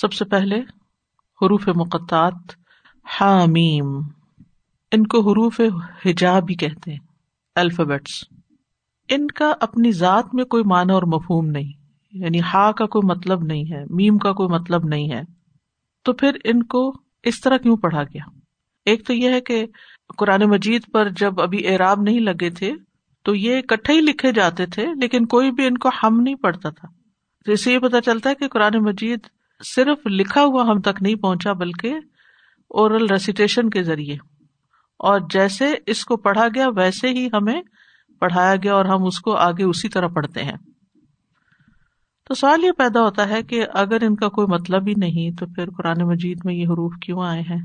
سب سے پہلے حروف مقطعات حامیم، ان کو حروف حجاب بھی کہتے ہیں الفابیٹس ان کا اپنی ذات میں کوئی معنی اور مفہوم نہیں یعنی ہا کا کوئی مطلب نہیں ہے، میم کا کوئی مطلب نہیں ہے۔ تو پھر ان کو اس طرح کیوں پڑھا گیا؟ ایک تو یہ ہے کہ قرآن مجید پر جب ابھی اعراب نہیں لگے تھے، تو یہ اکٹھے ہی لکھے جاتے تھے، لیکن کوئی بھی ان کو ہم نہیں پڑھتا تھا۔ تو اسے یہ پتا چلتا ہے کہ قرآن مجید صرف لکھا ہوا ہم تک نہیں پہنچا بلکہ اورل ریسیٹیشن کے ذریعے۔ اور جیسے اس کو پڑھا گیا، ویسے ہی ہمیں پڑھایا گیا اور ہم اس کو آگے اسی طرح پڑھتے ہیں۔ تو سوال یہ پیدا ہوتا ہے کہ اگر ان کا کوئی مطلب ہی نہیں، تو پھر قرآن مجید میں یہ حروف کیوں آئے ہیں؟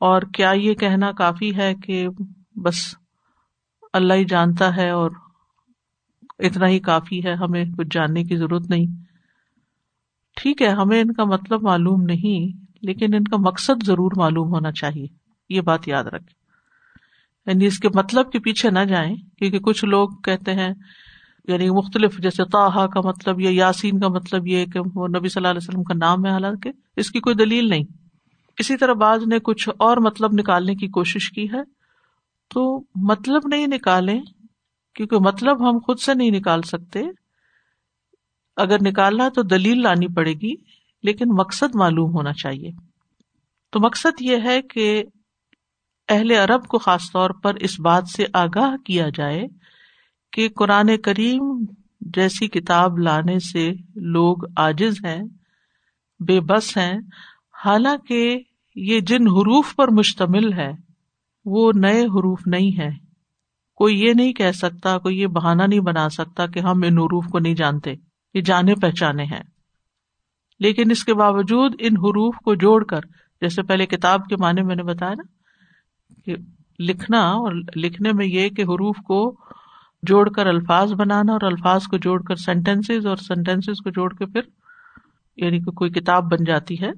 اور کیا یہ کہنا کافی ہے کہ بس اللہ ہی جانتا ہے اور اتنا ہی کافی ہے، ہمیں کچھ جاننے کی ضرورت نہیں؟ ٹھیک ہے، ہمیں ان کا مطلب معلوم نہیں، لیکن ان کا مقصد ضرور معلوم ہونا چاہیے، یہ بات یاد رکھے یعنی اس کے مطلب کے پیچھے نہ جائیں، کیونکہ کچھ لوگ کہتے ہیں یعنی مختلف، جیسے تاہا کا مطلب یا یاسین کا مطلب یہ کہ وہ نبی صلی اللہ علیہ وسلم کا نام ہے، حالانکہ اس کی کوئی دلیل نہیں۔ اسی طرح بعض نے کچھ اور مطلب نکالنے کی کوشش کی ہے، تو مطلب نہیں نکالیں، کیونکہ مطلب ہم خود سے نہیں نکال سکتے۔ اگر نکالنا تو دلیل لانی پڑے گی، لیکن مقصد معلوم ہونا چاہیے۔ تو مقصد یہ ہے کہ اہل عرب کو خاص طور پر اس بات سے آگاہ کیا جائے کہ قرآن کریم جیسی کتاب لانے سے لوگ آجز ہیں، بے بس ہیں۔ حالانکہ یہ جن حروف پر مشتمل ہے، وہ نئے حروف نہیں ہے کوئی یہ نہیں کہہ سکتا، کوئی یہ بہانا نہیں بنا سکتا کہ ہم ان حروف کو نہیں جانتے۔ یہ جانے پہچانے ہیں۔ لیکن اس کے باوجود ان حروف کو جوڑ کر، جیسے پہلے کتاب کے معنی میں نے بتایا نا، کہ لکھنا اور لکھنے میں یہ کہ حروف کو جوڑ کر الفاظ بنانا اور الفاظ کو جوڑ کر سینٹینس اور سینٹینس کو جوڑ کے پھر یعنی کہ کوئی کتاب بن جاتی ہے۔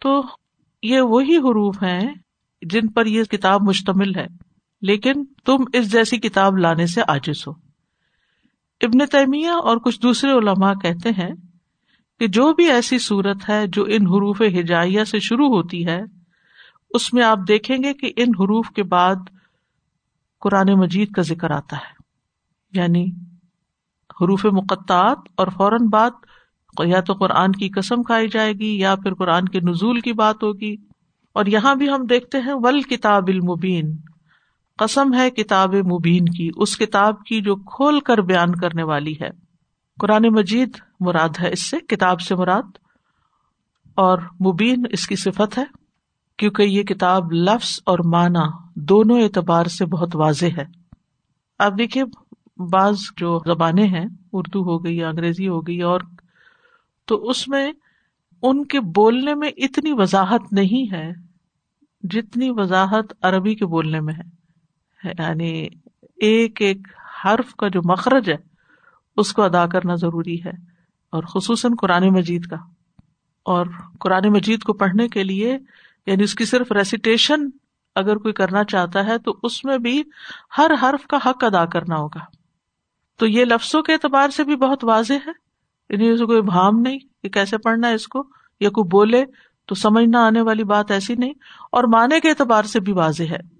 تو یہ وہی حروف ہیں جن پر یہ کتاب مشتمل ہے۔ لیکن تم اس جیسی کتاب لانے سے آجز ہو۔ ابن تیمیہ اور کچھ دوسرے علماء کہتے ہیں کہ جو بھی ایسی صورت ہے جو ان حروف ہجائیہ سے شروع ہوتی ہے، اس میں آپ دیکھیں گے کہ ان حروف کے بعد قرآن مجید کا ذکر آتا ہے۔ یعنی حروف مقطعات اور فوراً بعد یا تو قرآن کی قسم کھائی جائے گی یا پھر قرآن کے نزول کی بات ہوگی۔ اور یہاں بھی ہم دیکھتے ہیں ول کتاب المبین قسم ہے کتاب مبین کی، اس کتاب کی جو کھول کر بیان کرنے والی ہے۔ قرآن مجید مراد ہے اس سے، کتاب سے مراد۔ اور مبین اس کی صفت ہے، کیونکہ یہ کتاب لفظ اور معنی دونوں اعتبار سے بہت واضح ہے۔ آپ دیکھیے، بعض جو زبانیں ہیں، اردو ہو گئی، انگریزی ہو گئی، اور تو اس میں ان کے بولنے میں اتنی وضاحت نہیں ہے جتنی وضاحت عربی کے بولنے میں ہے۔ یعنی ایک ایک حرف کا جو مخرج ہے، اس کو ادا کرنا ضروری ہے، اور خصوصاً قرآن مجید کا۔ اور قرآن مجید کو پڑھنے کے لیے یعنی اس کی صرف ریسیٹیشن اگر کوئی کرنا چاہتا ہے، تو اس میں بھی ہر حرف کا حق ادا کرنا ہوگا۔ تو یہ لفظوں کے اعتبار سے بھی بہت واضح ہے۔ یعنی اسے کوئی بھام نہیں کہ کیسے پڑھنا ہے اس کو، یا کوئی بولے تو سمجھ نہ آنے والی بات ایسی نہیں، اور معنی کے اعتبار سے بھی واضح ہے۔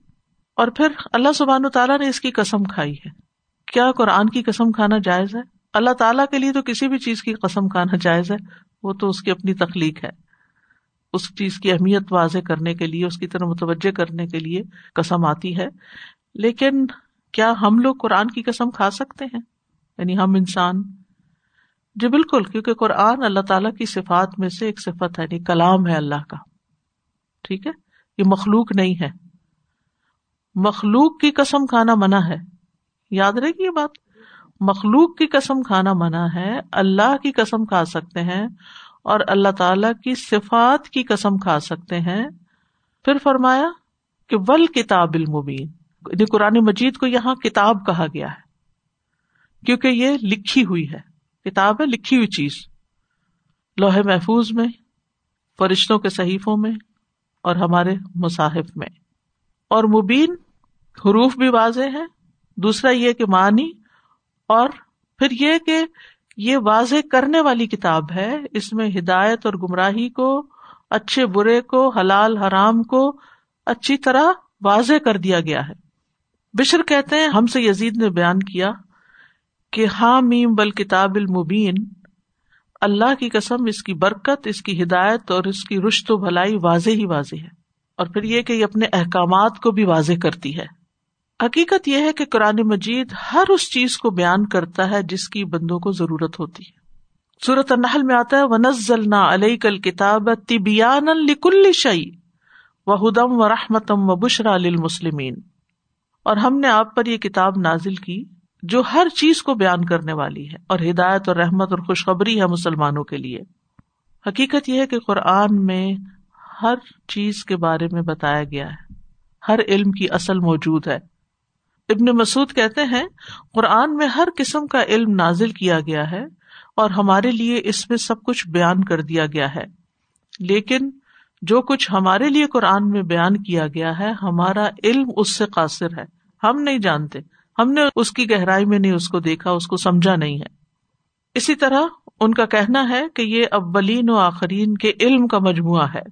اور پھر اللہ سبحان تعالیٰ نے اس کی قسم کھائی ہے۔ کیا قرآن کی قسم کھانا جائز ہے؟ اللہ تعالیٰ کے لیے تو کسی بھی چیز کی قسم کھانا جائز ہے، وہ تو اس کی اپنی تخلیق ہے۔ اس چیز کی اہمیت واضح کرنے کے لیے، اس کی طرح متوجہ کرنے کے لیے قسم آتی ہے۔ لیکن کیا ہم لوگ قرآن کی قسم کھا سکتے ہیں؟ یعنی ہم انسان۔ جی بالکل، کیونکہ قرآن اللہ تعالیٰ کی صفات میں سے ایک صفت ہے یعنی کلام ہے اللہ کا۔ ٹھیک ہے؟ یہ مخلوق نہیں ہے۔ مخلوق کی قسم کھانا منع ہے۔ یاد رہے گی یہ بات؟ مخلوق کی قسم کھانا منع ہے، اللہ کی قسم کھا سکتے ہیں اور اللہ تعالی کی صفات کی قسم کھا سکتے ہیں۔ پھر فرمایا کہ ول کتاب المبین قرآن مجید کو یہاں کتاب کہا گیا ہے، کیونکہ یہ لکھی ہوئی ہے۔ کتاب ہے، لکھی ہوئی چیز۔ لوہے محفوظ میں، فرشتوں کے صحیفوں میں اور ہمارے مصاحف میں۔ اور مبین حروف بھی واضح ہے دوسرا یہ کہ معنی، اور پھر یہ کہ یہ واضح کرنے والی کتاب ہے، اس میں ہدایت اور گمراہی کو، اچھے برے کو، حلال حرام کو اچھی طرح واضح کر دیا گیا ہے۔ بشر کہتے ہیں، ہم سے یزید نے بیان کیا کہ ہاں میم بل کتاب المبین، اللہ کی قسم، اس کی برکت، اس کی ہدایت اور اس کی رشت و بھلائی واضح ہی واضح ہے۔ اور پھر یہ کہ یہ اپنے احکامات کو بھی واضح کرتی ہے۔ حقیقت یہ ہے کہ قرآن مجید ہر اس چیز کو بیان کرتا ہے جس کی بندوں کو ضرورت ہوتی ہے۔ صورت النحل میں آتا ہے ونزل نہ علیہ کل کتاب طبیان لکل شعی و ہدم و رحمتم و بشرا للمسلمین اور ہم نے آپ پر یہ کتاب نازل کی جو ہر چیز کو بیان کرنے والی ہے اور ہدایت اور رحمت اور خوشخبری ہے مسلمانوں کے لیے۔ حقیقت یہ ہے کہ قرآن میں ہر چیز کے بارے میں بتایا گیا ہے۔ ہر علم کی اصل موجود ہے۔ ابن مسعود کہتے ہیں، قرآن میں ہر قسم کا علم نازل کیا گیا ہے اور ہمارے لیے اس میں سب کچھ بیان کر دیا گیا ہے۔ لیکن جو کچھ ہمارے لیے قرآن میں بیان کیا گیا ہے، ہمارا علم اس سے قاصر ہے۔ ہم نہیں جانتے۔ ہم نے اس کی گہرائی میں نہیں اس کو دیکھا، اس کو سمجھا نہیں ہے۔ اسی طرح ان کا کہنا ہے کہ یہ اولین و آخرین کے علم کا مجموعہ ہے۔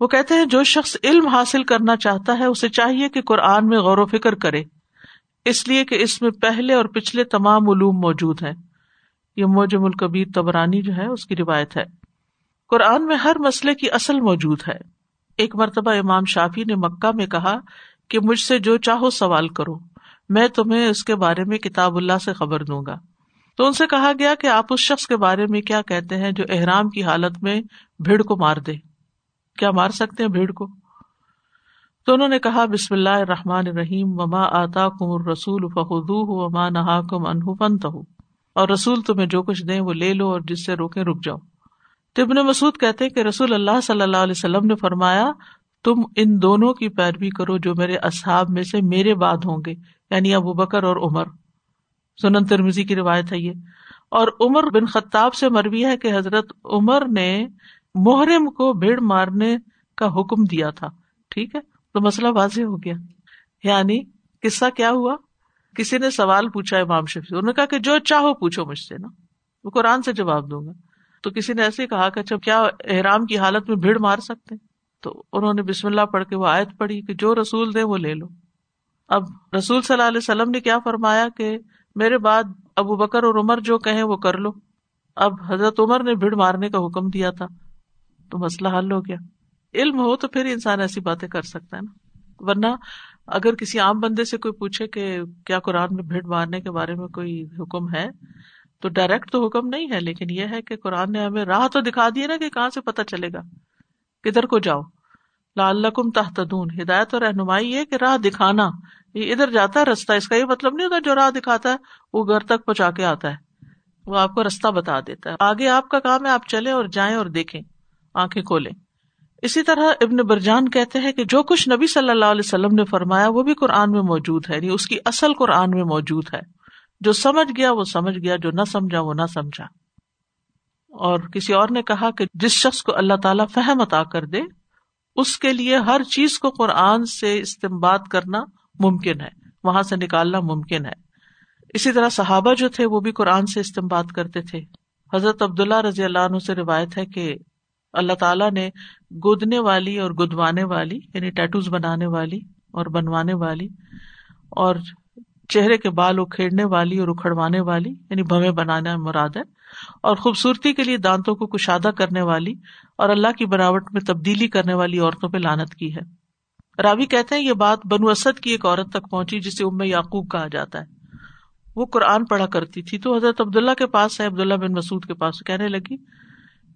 وہ کہتے ہیں، جو شخص علم حاصل کرنا چاہتا ہے، اسے چاہیے کہ قرآن میں غور و فکر کرے۔ اس لیے کہ اس میں پہلے اور پچھلے تمام علوم موجود ہیں۔ یہ موجم القبیر تبرانی جو ہے، اس کی روایت ہے۔ قرآن میں ہر مسئلے کی اصل موجود ہے۔ ایک مرتبہ امام شافی نے مکہ میں کہا کہ مجھ سے جو چاہو سوال کرو، میں تمہیں اس کے بارے میں کتاب اللہ سے خبر دوں گا۔ تو ان سے کہا گیا کہ آپ اس شخص کے بارے میں کیا کہتے ہیں جو احرام کی حالت میں بھیڑ کو مار دے۔ کیا مار سکتے ہیں بھیڑ کو؟ تو انہوں نے کہا، بسم اللہ الرحمن الرحیم، وما آتا کم رسول فخو وما نہا کم انہ فنت اور رسول تمہیں جو کچھ دیں وہ لے لو اور جس سے روکے رک جاؤ۔ تبن مسعود کہتے کہ رسول اللہ صلی اللہ علیہ وسلم نے فرمایا، تم ان دونوں کی پیروی کرو جو میرے اصحاب میں سے میرے بعد ہوں گے یعنی ابو بکر اور عمر۔ سنن ترمیزی کی روایت ہے یہ۔ اور عمر بن خطاب سے مروی ہے کہ حضرت عمر نے محرم کو بھیڑ مارنے کا حکم دیا تھا۔ ٹھیک ہے؟ تو مسئلہ واضح ہو گیا۔ یعنی قصہ کیا ہوا؟ کسی نے سوال پوچھا امام شفیع انہوں نے کہا کہ جو چاہو پوچھو مجھ سے نا۔ وہ قرآن سے جواب دوں گا۔ تو کسی نے ایسے کہا کہ اچھا کیا احرام کی حالت میں بھیڑ مار سکتے؟ تو انہوں نے بسم اللہ پڑھ کے وہ آیت پڑھی کہ جو رسول دے وہ لے لو۔ اب رسول صلی اللہ علیہ وسلم نے کیا فرمایا کہ میرے بعد ابو بکر اور عمر جو کہیں وہ کر لو۔ اب حضرت عمر نے بھیڑ مارنے کا حکم دیا تھا۔ تو مسئلہ حل ہو گیا۔ علم ہو تو پھر انسان ایسی باتیں کر سکتا ہے نا۔ ورنہ اگر کسی عام بندے سے کوئی پوچھے کہ کیا قرآن میں بھیڑ مارنے کے بارے میں کوئی حکم ہے، تو ڈائریکٹ تو حکم نہیں ہے، لیکن یہ ہے کہ قرآن نے ہمیں راہ تو دکھا دی نا کہ کہاں سے پتا چلے گا، کدھر کو جاؤ۔ لال تحتدون ہدایت اور رہنمائی یہ کہ راہ دکھانا، یہ ادھر جاتا ہے، رستہ، اس کا یہ مطلب نہیں ہوتا جو راہ دکھاتا ہے، وہ گھر تک پہنچا کے آتا ہے۔ وہ آپ کو رستہ بتا دیتا ہے۔ آگے آپ کا کام ہے، آپ چلے اور جائیں اور دیکھیں، آنکھیں کھولیں۔ اسی طرح ابن برجان کہتے ہیں کہ جو کچھ نبی صلی اللہ علیہ وسلم نے فرمایا وہ بھی قرآن میں موجود ہے یعنی اس کی اصل قرآن میں موجود ہے۔ جو سمجھ گیا وہ سمجھ گیا، جو نہ سمجھا وہ نہ سمجھا۔ اور کسی اور نے کہا کہ جس شخص کو اللہ تعالیٰ فہم عطا کر دے، اس کے لیے ہر چیز کو قرآن سے استعمال کرنا ممکن ہے، وہاں سے نکالنا ممکن ہے۔ اسی طرح صحابہ جو تھے وہ بھی قرآن سے استعمال کرتے تھے۔ حضرت عبداللہ رضی اللہ عنہ سے روایت ہے کہ اللہ تعالیٰ نے گودنے والی اور گدوانے والی یعنی ٹیٹوز بنانے والی اور بنوانے والی اور چہرے کے بال اکھیڑنے والی اور اکھڑوانے والی یعنی بھویں بنانا مراد ہے، اور خوبصورتی کے لیے دانتوں کو کشادہ کرنے والی اور اللہ کی بناوٹ میں تبدیلی کرنے والی عورتوں پہ لانت کی ہے۔ راوی کہتے ہیں یہ بات بنو اسد کی ایک عورت تک پہنچی جسے ام یعقوب کہا جاتا ہے۔ وہ قرآن پڑھا کرتی تھی تو حضرت عبداللہ کے پاس ہے، عبداللہ بن مسعود کے پاس کہنے لگی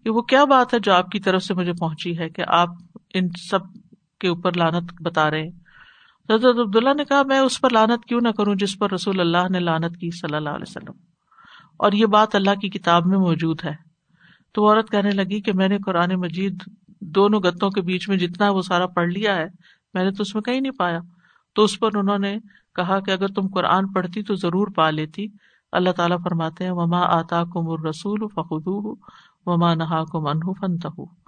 کہ وہ کیا بات ہے جو آپ کی طرف سے مجھے پہنچی ہے کہ آپ ان سب کے اوپر لانت بتا رہے ہیں؟ حضرت عبداللہ نے کہا، میں اس پر لانت کیوں نہ کروں جس پر رسول اللہ نے لانت کی صلی اللہ علیہ وسلم۔ اور یہ بات اللہ کی کتاب میں موجود ہے۔ تو عورت کہنے لگی کہ میں نے قرآن مجید دونوں گتوں کے بیچ میں جتنا وہ سارا پڑھ لیا ہے، میں نے تو اس میں کہیں نہیں پایا۔ تو اس پر انہوں نے کہا کہ اگر تم قرآن پڑھتی تو ضرور پا لیتی۔ اللہ تعالیٰ فرماتے ہیں، وما آتا کم رسول فخو وما نہا کو منہ فن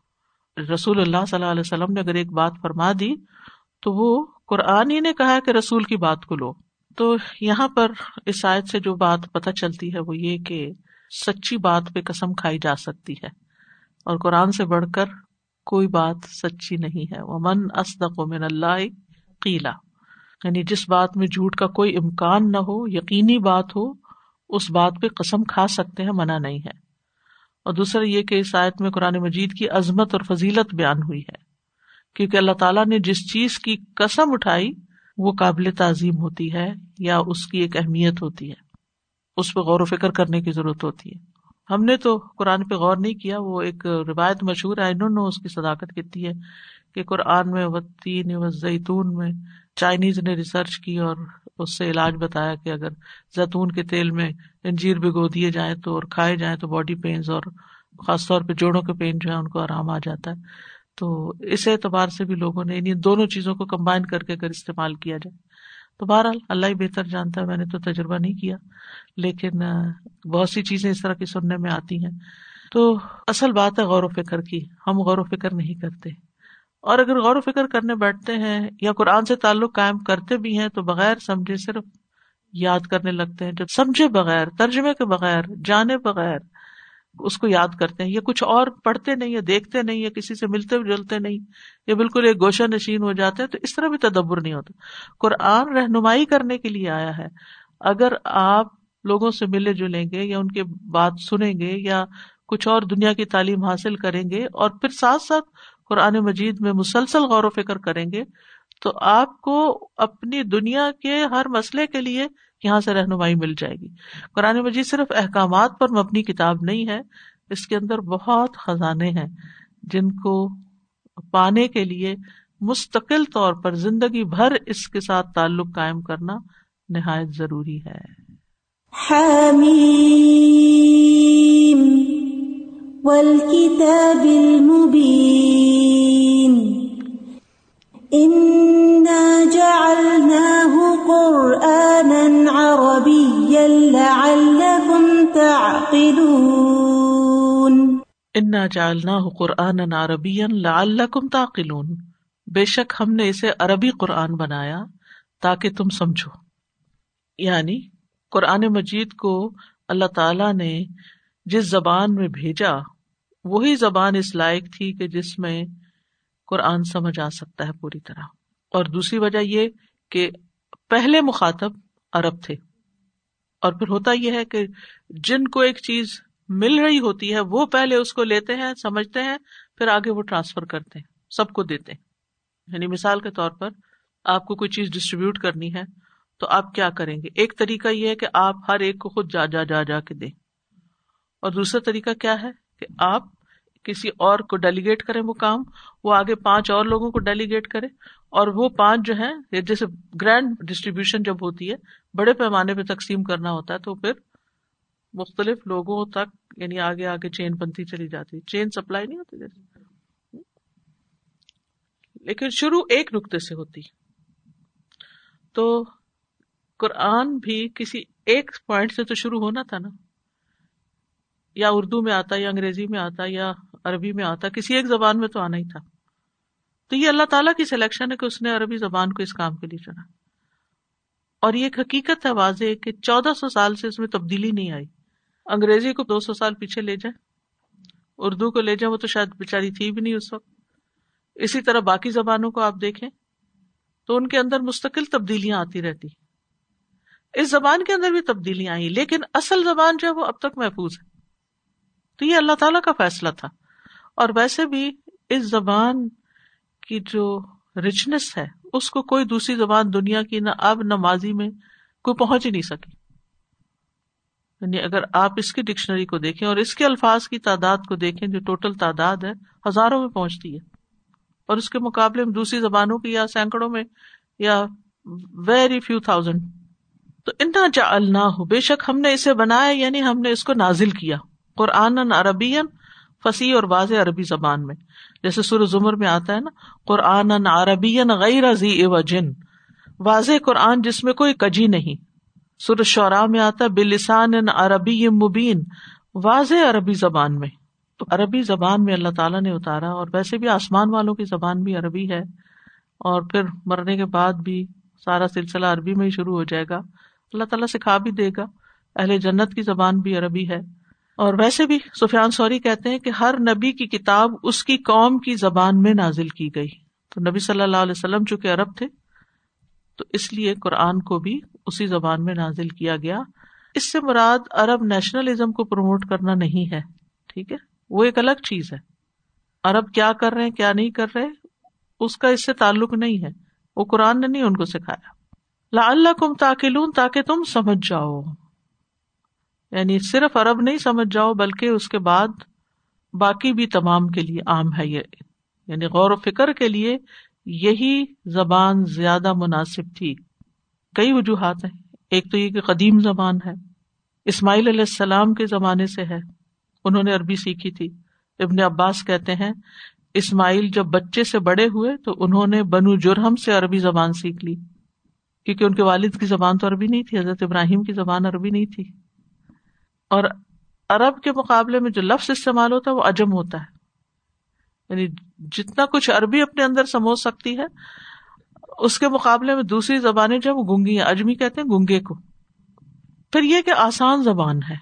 رسول اللہ صلی اللہ علیہ وسلم نے اگر ایک بات فرما دی، تو وہ قرآن ہی نے کہا کہ رسول کی بات کو لو۔ تو یہاں پر اس آیت سے جو بات پتہ چلتی ہے، وہ یہ کہ سچی بات پہ قسم کھائی جا سکتی ہے۔ اور قرآن سے بڑھ کر کوئی بات سچی نہیں ہے۔ وہ من اسدق من اللہ قیلا یعنی جس بات میں جھوٹ کا کوئی امکان نہ ہو، یقینی بات ہو، اس بات پہ قسم کھا سکتے ہیں، منع نہیں ہے۔ اور دوسرا یہ کہ اس آیت میں قرآن مجید کی عظمت اور فضیلت بیان ہوئی ہے، کیونکہ اللہ تعالیٰ نے جس چیز کی قسم اٹھائی، وہ قابل تعظیم ہوتی ہے یا اس کی ایک اہمیت ہوتی ہے۔ اس پہ غور و فکر کرنے کی ضرورت ہوتی ہے۔ ہم نے تو قرآن پہ غور نہیں کیا، وہ ایک روایت مشہور ہے نو اس کی صداقت کتنی ہے کہ قرآن میں وطین و زیتون میں چائنیز نے ریسرچ کی اور اس سے علاج بتایا کہ اگر زیتون کے تیل میں انجیر بھگو دیے جائیں تو اور کھائے جائیں تو باڈی پینس اور خاص طور پہ جوڑوں کے پین جو ہے ان کو آرام آ جاتا ہے۔ تو اس اعتبار سے بھی لوگوں نے انہیں دونوں چیزوں کو کمبائن کر کے اگر استعمال کیا جائے۔ تو بہرحال اللہ ہی بہتر جانتا ہے، میں نے تو تجربہ نہیں کیا، لیکن بہت سی چیزیں اس طرح کی سننے میں آتی ہیں۔ تو اصل بات ہے غور و فکر کی، ہم غور و فکر نہیں کرتے۔ اور اگر غور و فکر کرنے بیٹھتے ہیں یا قرآن سے تعلق قائم کرتے بھی ہیں تو بغیر سمجھے صرف یاد کرنے لگتے ہیں جب سمجھے بغیر، ترجمے کے بغیر، جانے بغیر اس کو یاد کرتے ہیں، یا کچھ اور پڑھتے نہیں یا دیکھتے نہیں یا کسی سے ملتے جلتے نہیں یا بالکل ایک گوشہ نشین ہو جاتے ہیں تو اس طرح بھی تدبر نہیں ہوتا۔ قرآن رہنمائی کرنے کے لیے آیا ہے۔ اگر آپ لوگوں سے ملے جلیں گے یا ان کی بات سنیں گے یا کچھ اور دنیا کی تعلیم حاصل کریں گے اور پھر ساتھ ساتھ قرآن مجید میں مسلسل غور و فکر کریں گے تو آپ کو اپنی دنیا کے ہر مسئلے کے لیے یہاں سے رہنمائی مل جائے گی۔ قرآن مجید صرف احکامات پر مبنی کتاب نہیں ہے، اس کے اندر بہت خزانے ہیں جن کو پانے کے لیے مستقل طور پر زندگی بھر اس کے ساتھ تعلق قائم کرنا نہایت ضروری ہے۔ والکتاب المبین انا جالنا قرآن عربی لعلکم تعقلون بے شک ہم نے اسے عربی قرآن بنایا تاکہ تم سمجھو۔ یعنی قرآن مجید کو اللہ تعالی نے جس زبان میں بھیجا وہی زبان اس لائق تھی کہ جس میں قرآن سمجھ آ سکتا ہے پوری طرح۔ اور دوسری وجہ یہ کہ پہلے مخاطب عرب تھے۔ اور پھر ہوتا یہ ہے کہ جن کو ایک چیز مل رہی ہوتی ہے، وہ پہلے اس کو لیتے ہیں، سمجھتے ہیں، پھر آگے وہ ٹرانسفر کرتے ہیں، سب کو دیتے ہیں۔ یعنی مثال کے طور پر آپ کو کوئی چیز ڈسٹریبیوٹ کرنی ہے تو آپ کیا کریں گے؟ ایک طریقہ یہ ہے کہ آپ ہر ایک کو خود جا جا جا جا کے دیں۔ اور دوسرا طریقہ کیا ہے؟ کہ آپ کسی اور کو ڈیلیگیٹ کرے وہ کام، وہ آگے پانچ اور لوگوں کو ڈیلیگیٹ کرے، اور وہ پانچ جو ہے جیسے گرینڈ ڈسٹریبیوشن جب ہوتی ہے، بڑے پیمانے پہ تقسیم کرنا ہوتا ہے، تو پھر مختلف لوگوں تک یعنی آگے آگے چین بنتی چلی جاتی چین سپلائی نہیں ہوتی جیسے۔ لیکن شروع ایک نقطے سے ہوتی۔ تو قرآن بھی کسی ایک پوائنٹ سے تو شروع ہونا تھا نا۔ یا اردو میں آتا یا انگریزی میں آتا یا عربی میں آتا، کسی ایک زبان میں تو آنا ہی تھا۔ تو یہ اللہ تعالیٰ کی سلیکشن ہے کہ اس نے عربی زبان کو اس کام کے لیے چنا۔ اور یہ ایک حقیقت ہے واضح کہ چودہ سو سال سے اس میں تبدیلی نہیں آئی۔ انگریزی کو دو سو سال پیچھے لے جائیں۔ اردو کو لے جائیں، وہ تو شاید بےچاری تھی بھی نہیں اس وقت۔ اسی طرح باقی زبانوں کو آپ دیکھیں، تو ان کے اندر مستقل تبدیلیاں آتی رہتی۔ اس زبان کے اندر بھی تبدیلیاں آئی لیکن اصل زبان جو ہے وہ اب تک محفوظ ہے۔ تو یہ اللہ تعالیٰ کا فیصلہ تھا۔ اور ویسے بھی اس زبان کی جو رچنس ہے، اس کو کوئی دوسری زبان دنیا کی نہ اب نہ ماضی میں کوئی پہنچ ہی نہیں سکی۔ یعنی اگر آپ اس کی ڈکشنری کو دیکھیں اور اس کے الفاظ کی تعداد کو دیکھیں جو ٹوٹل تعداد ہے، ہزاروں میں پہنچتی ہے۔ اور اس کے مقابلے میں دوسری زبانوں کی یا سینکڑوں میں یا ویری فیو تھاؤزینڈ تو اتنا جا ہو بے شک ہم نے اسے بنایا یعنی ہم نے اس کو نازل کیا۔ قرآن عربی فصیح اور واضح عربی زبان میں۔ جیسے سر زمر میں آتا ہے نا قرآن عربی غیر و جن واضح قرآن جس میں کوئی کجی نہیں۔ سر شعرا میں آتا ہے بلسان عربی مبین۔ واضح عربی زبان میں۔ تو عربی زبان میں اللہ تعالیٰ نے اتارا اور ویسے بھی آسمان والوں کی زبان بھی عربی ہے۔ اور پھر مرنے کے بعد بھی سارا سلسلہ عربی میں ہی شروع ہو جائے گا۔ اللہ تعالیٰ سکھا بھی دے گا۔ اہل جنت کی زبان بھی عربی ہے۔ اور ویسے بھی سفیان سوری کہتے ہیں کہ ہر نبی کی کتاب اس کی قوم کی زبان میں نازل کی گئی۔ تو نبی صلی اللہ علیہ وسلم چونکہ عرب تھے، تو اس لیے قرآن کو بھی اسی زبان میں نازل کیا گیا۔ اس سے مراد عرب نیشنلزم کو پروموٹ کرنا نہیں ہے، ٹھیک ہے؟ وہ ایک الگ چیز ہے۔ عرب کیا کر رہے ہیں، کیا نہیں کر رہے، اس کا اس سے تعلق نہیں ہے۔ وہ قرآن نے نہیں ان کو سکھایا۔ لا اللہ کم تاکلون، تاکہ تم سمجھ جاؤ۔ یعنی صرف عرب نہیں سمجھ جاؤ، بلکہ اس کے بعد باقی بھی تمام کے لیے عام ہے یہ۔ یعنی غور و فکر کے لیے یہی زبان زیادہ مناسب تھی۔ کئی وجوہات ہیں۔ ایک تو یہ کہ قدیم زبان ہے۔ اسماعیل علیہ السلام کے زمانے سے ہے۔ انہوں نے عربی سیکھی تھی۔ ابن عباس کہتے ہیں، اسماعیل جب بچے سے بڑے ہوئے تو انہوں نے بنو جرہم سے عربی زبان سیکھ لی۔ کیونکہ ان کے والد کی زبان تو عربی نہیں تھی، حضرت ابراہیم کی زبان عربی نہیں تھی۔ اور عرب کے مقابلے میں جو لفظ استعمال ہوتا ہے وہ اجم ہوتا ہے۔ یعنی جتنا کچھ عربی اپنے اندر سمو سکتی ہے، اس کے مقابلے میں دوسری زبانیں جو وہ گونگی ہیں اجمی کہتے ہیں گونگے کو۔ پھر یہ کہ آسان زبان ہے۔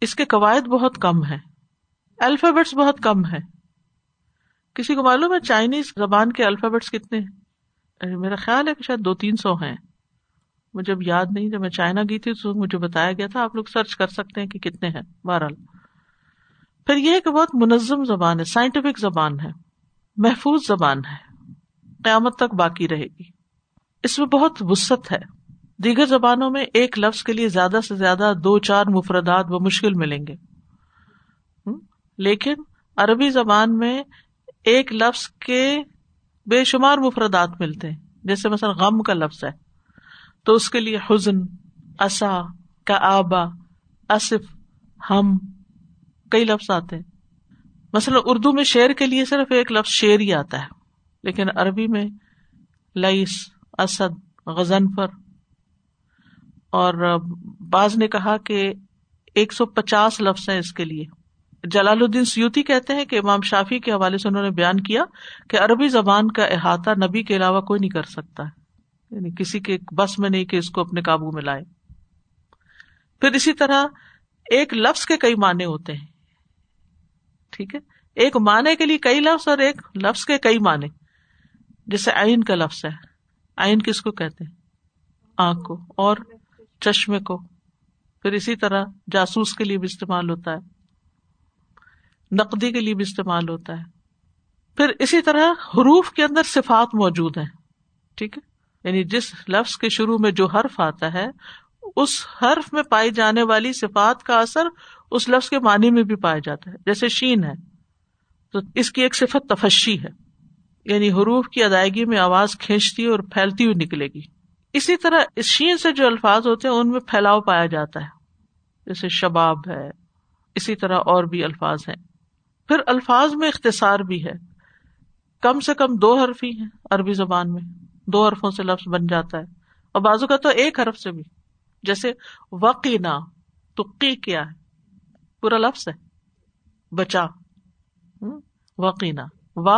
اس کے قواعد بہت کم ہے الفابیٹس بہت کم ہے کسی کو معلوم ہے چائنیز زبان کے الفابیٹس کتنے ہیں؟ یعنی میرا خیال ہے کہ شاید دو تین سو ہیں۔ مجھے اب یاد نہیں، جب میں چائنا گئی تھی تو مجھے بتایا گیا تھا، آپ لوگ سرچ کر سکتے ہیں کہ کتنے ہیں۔ بہرحال۔ پھر یہ کہ بہت منظم زبان ہے سائنٹیفک زبان ہے، محفوظ زبان ہے۔ قیامت تک باقی رہے گی۔ اس میں بہت وسط ہے۔ دیگر زبانوں میں ایک لفظ کے لیے زیادہ سے زیادہ دو، چار مفردات و مشکل ملیں گے۔ لیکن عربی زبان میں ایک لفظ کے بے شمار مفردات ملتے ہیں۔ جیسے مثلا غم کا لفظ ہے۔ تو اس کے لیے حزن اصا کا آبا اصف ہم، کئی لفظ آتے ہیں۔ مثلاً اردو میں شعر کے لیے صرف ایک لفظ شعر ہی آتا ہے، لیکن عربی میں لئیس اسد، غزنفر۔ اور بعض نے کہا کہ ایک سو پچاس لفظ ہیں اس کے لیے۔ جلال الدین سیوتی کہتے ہیں کہ امام شافی کے حوالے سے انہوں نے بیان کیا کہ عربی زبان کا احاطہ نبی کے علاوہ کوئی نہیں کر سکتا۔ یعنی کسی کے بس میں نہیں کہ اس کو اپنے قابو میں لائے۔ پھر اسی طرح ایک لفظ کے کئی معنی ہوتے ہیں۔ ٹھیک ہے؟ ایک معنی کے لیے کئی لفظ اور ایک لفظ کے کئی معنی۔ جیسے آئین کا لفظ ہے۔ آئین کس کو کہتے ہیں؟ آنکھ کو اور چشمے کو۔ پھر اسی طرح جاسوس کے لیے بھی استعمال ہوتا ہے۔ نقدی کے لیے بھی استعمال ہوتا ہے۔ پھر اسی طرح حروف کے اندر صفات موجود ہیں۔ ٹھیک ہے؟ یعنی جس لفظ کے شروع میں جو حرف آتا ہے، اس حرف میں پائی جانے والی صفات کا اثر اس لفظ کے معنی میں بھی پایا جاتا ہے۔ جیسے شین ہے، تو اس کی ایک صفت تفشی ہے۔ یعنی حروف کی ادائیگی میں آواز کھینچتی اور پھیلتی ہوئی نکلے گی۔ اسی طرح اس شین سے جو الفاظ ہوتے ہیں، ان میں پھیلاؤ پایا جاتا ہے۔ جیسے شباب ہے، اسی طرح اور بھی الفاظ ہیں۔ پھر الفاظ میں اختصار بھی ہے۔ کم سے کم دو حرف ہی ہیں عربی زبان میں۔ دو حرفوں سے لفظ بن جاتا ہے۔ اور بازو کا تو ایک حرف سے بھی۔ جیسے وقینا، تو کی کیا ہے؟ پورا لفظ ہے۔ بچا۔ وقینا۔ و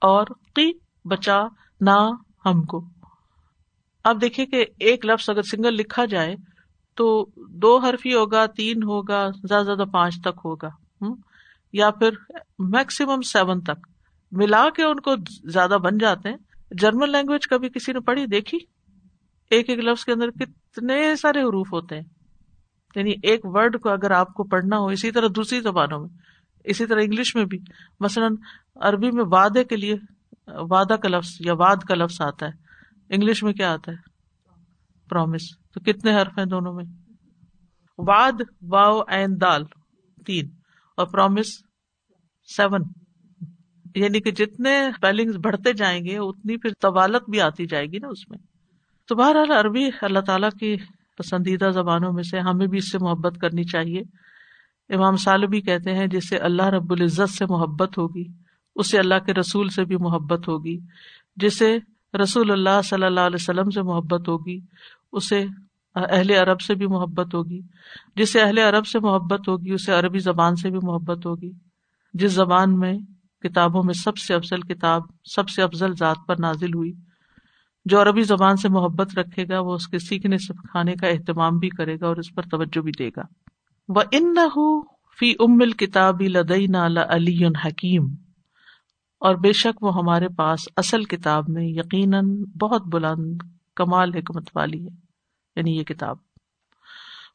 اور کی بچا نہ ہم کو۔ اب دیکھیے کہ ایک لفظ اگر سنگل لکھا جائے، تو دو حرف ہی ہوگا، تین ہوگا، زیادہ زیادہ پانچ تک ہوگا۔ یا پھر میکسیمم سیون تک۔ ملا کے ان کو زیادہ بن جاتے ہیں۔ جرمن لینگویج کبھی کسی نے پڑھی؟ دیکھی؟ ایک ایک لفظ کے اندر کتنے سارے حروف ہوتے ہیں۔ یعنی ایک ورڈ کو اگر آپ کو پڑھنا ہو، اسی طرح دوسری زبانوں میں، اسی طرح انگلش میں بھی۔ مثلاً عربی میں وعدے کے لیے وعدہ کا لفظ یا واد کا لفظ آتا ہے۔ انگلش میں کیا آتا ہے؟ پرومس۔ تو کتنے حرف ہیں دونوں میں؟ واد واؤ این دال، تین۔ اور پرومس، سیون۔ یعنی کہ جتنے اسپیلنگ بڑھتے جائیں گے، اتنی پھر طوالت بھی آتی جائے گی نا اس میں۔ تو بہرحال عربی اللہ تعالیٰ کی پسندیدہ زبانوں میں سے ہمیں بھی اس سے محبت کرنی چاہیے۔ امام سالبی کہتے ہیں جس سے اللہ رب العزت سے محبت ہوگی، اسے اللہ کے رسول سے بھی محبت ہوگی۔ جسے رسول اللہ صلی اللہ علیہ وسلم سے محبت ہوگی، اسے اہل عرب سے بھی محبت ہوگی۔ جسے اہل عرب سے محبت ہوگی، اسے عربی زبان سے بھی محبت ہوگی۔ جس زبان میں کتابوں میں سب سے افضل کتاب، سب سے افضل ذات پر نازل ہوئی۔ جو عربی زبان سے محبت رکھے گا، وہ اس کے سیکھنے، سکھانے کا اہتمام بھی کرے گا اور اس پر توجہ بھی دے گا۔ وہ ان نہ فی ام کتابی لدینا علی حکیم اور بے شک وہ ہمارے پاس اصل کتاب میں یقیناً بہت بلند، کمال، حکمت والی ہے۔ یعنی یہ کتاب۔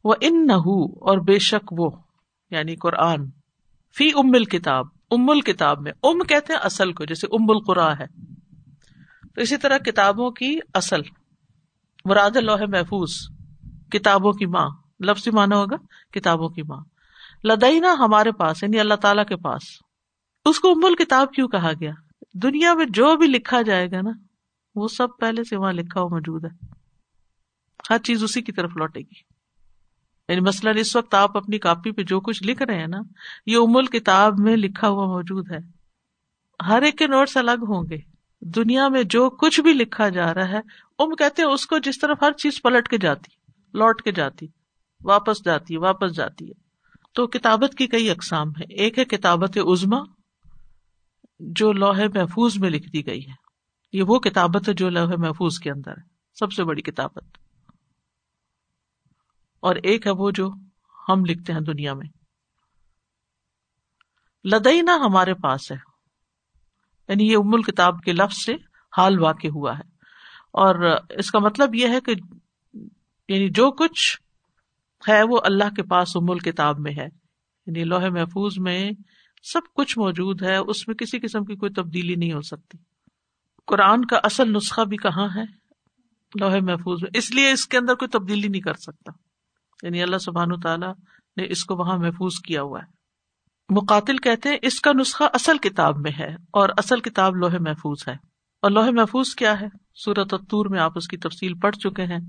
وہ ان نہ اور بے شک وہ یعنی قرآن۔ فی ام کتاب ام الکتاب میں۔ ام کہتے ہیں اصل کو، جیسے ام القرا ہے۔ تو اسی طرح کتابوں کی اصل۔ مراد اللہ محفوظ، کتابوں کی ماں۔ لفظ مانا ہوگا، کتابوں کی ماں۔ لدینا ہمارے پاس یعنی اللہ تعالی کے پاس۔ اس کو ام کتاب کیوں کہا گیا؟ دنیا میں جو بھی لکھا جائے گا نا، وہ سب پہلے سے وہاں لکھا ہوا موجود ہے۔ ہر چیز اسی کی طرف لوٹے گی۔ یعنی مثلاً اس وقت آپ اپنی کاپی پہ جو کچھ لکھ رہے ہیں نا، یہ امول کتاب میں لکھا ہوا موجود ہے۔ ہر ایک کے نوٹس الگ ہوں گے۔ دنیا میں جو کچھ بھی لکھا جا رہا ہے، ام کہتے ہیں اس کو جس طرف ہر چیز پلٹ کے جاتی، لوٹ کے جاتی، واپس جاتی ہے واپس جاتی ہے۔ تو کتابت کی کئی اقسام ہے ایک ہے کتابت عزما جو لوہے محفوظ میں لکھ دی گئی ہے۔ یہ وہ کتابت ہے جو لوہے محفوظ کے اندر ہے۔ سب سے بڑی کتابت۔ اور ایک ہے وہ جو ہم لکھتے ہیں دنیا میں۔ لدینا ہمارے پاس ہے۔ یعنی یہ ام الکتاب کے لفظ سے حال واقع ہوا ہے۔ اور اس کا مطلب یہ ہے کہ یعنی جو کچھ ہے وہ اللہ کے پاس ام الکتاب میں ہے۔ یعنی لوہے محفوظ میں سب کچھ موجود ہے، اس میں کسی قسم کی کوئی تبدیلی نہیں ہو سکتی۔ قرآن کا اصل نسخہ بھی کہاں ہے؟ لوہے محفوظ میں۔ اس لیے اس کے اندر کوئی تبدیلی نہیں کر سکتا۔ یعنی اللہ سبحان تعالیٰ نے اس کو وہاں محفوظ کیا ہوا ہے۔ مقاتل کہتے ہیں اس کا نسخہ اصل کتاب میں ہے اور اصل کتاب لوہے محفوظ ہے۔ اور لوہے محفوظ کیا ہے؟ سورت اتور میں آپ اس کی تفصیل پڑھ چکے ہیں۔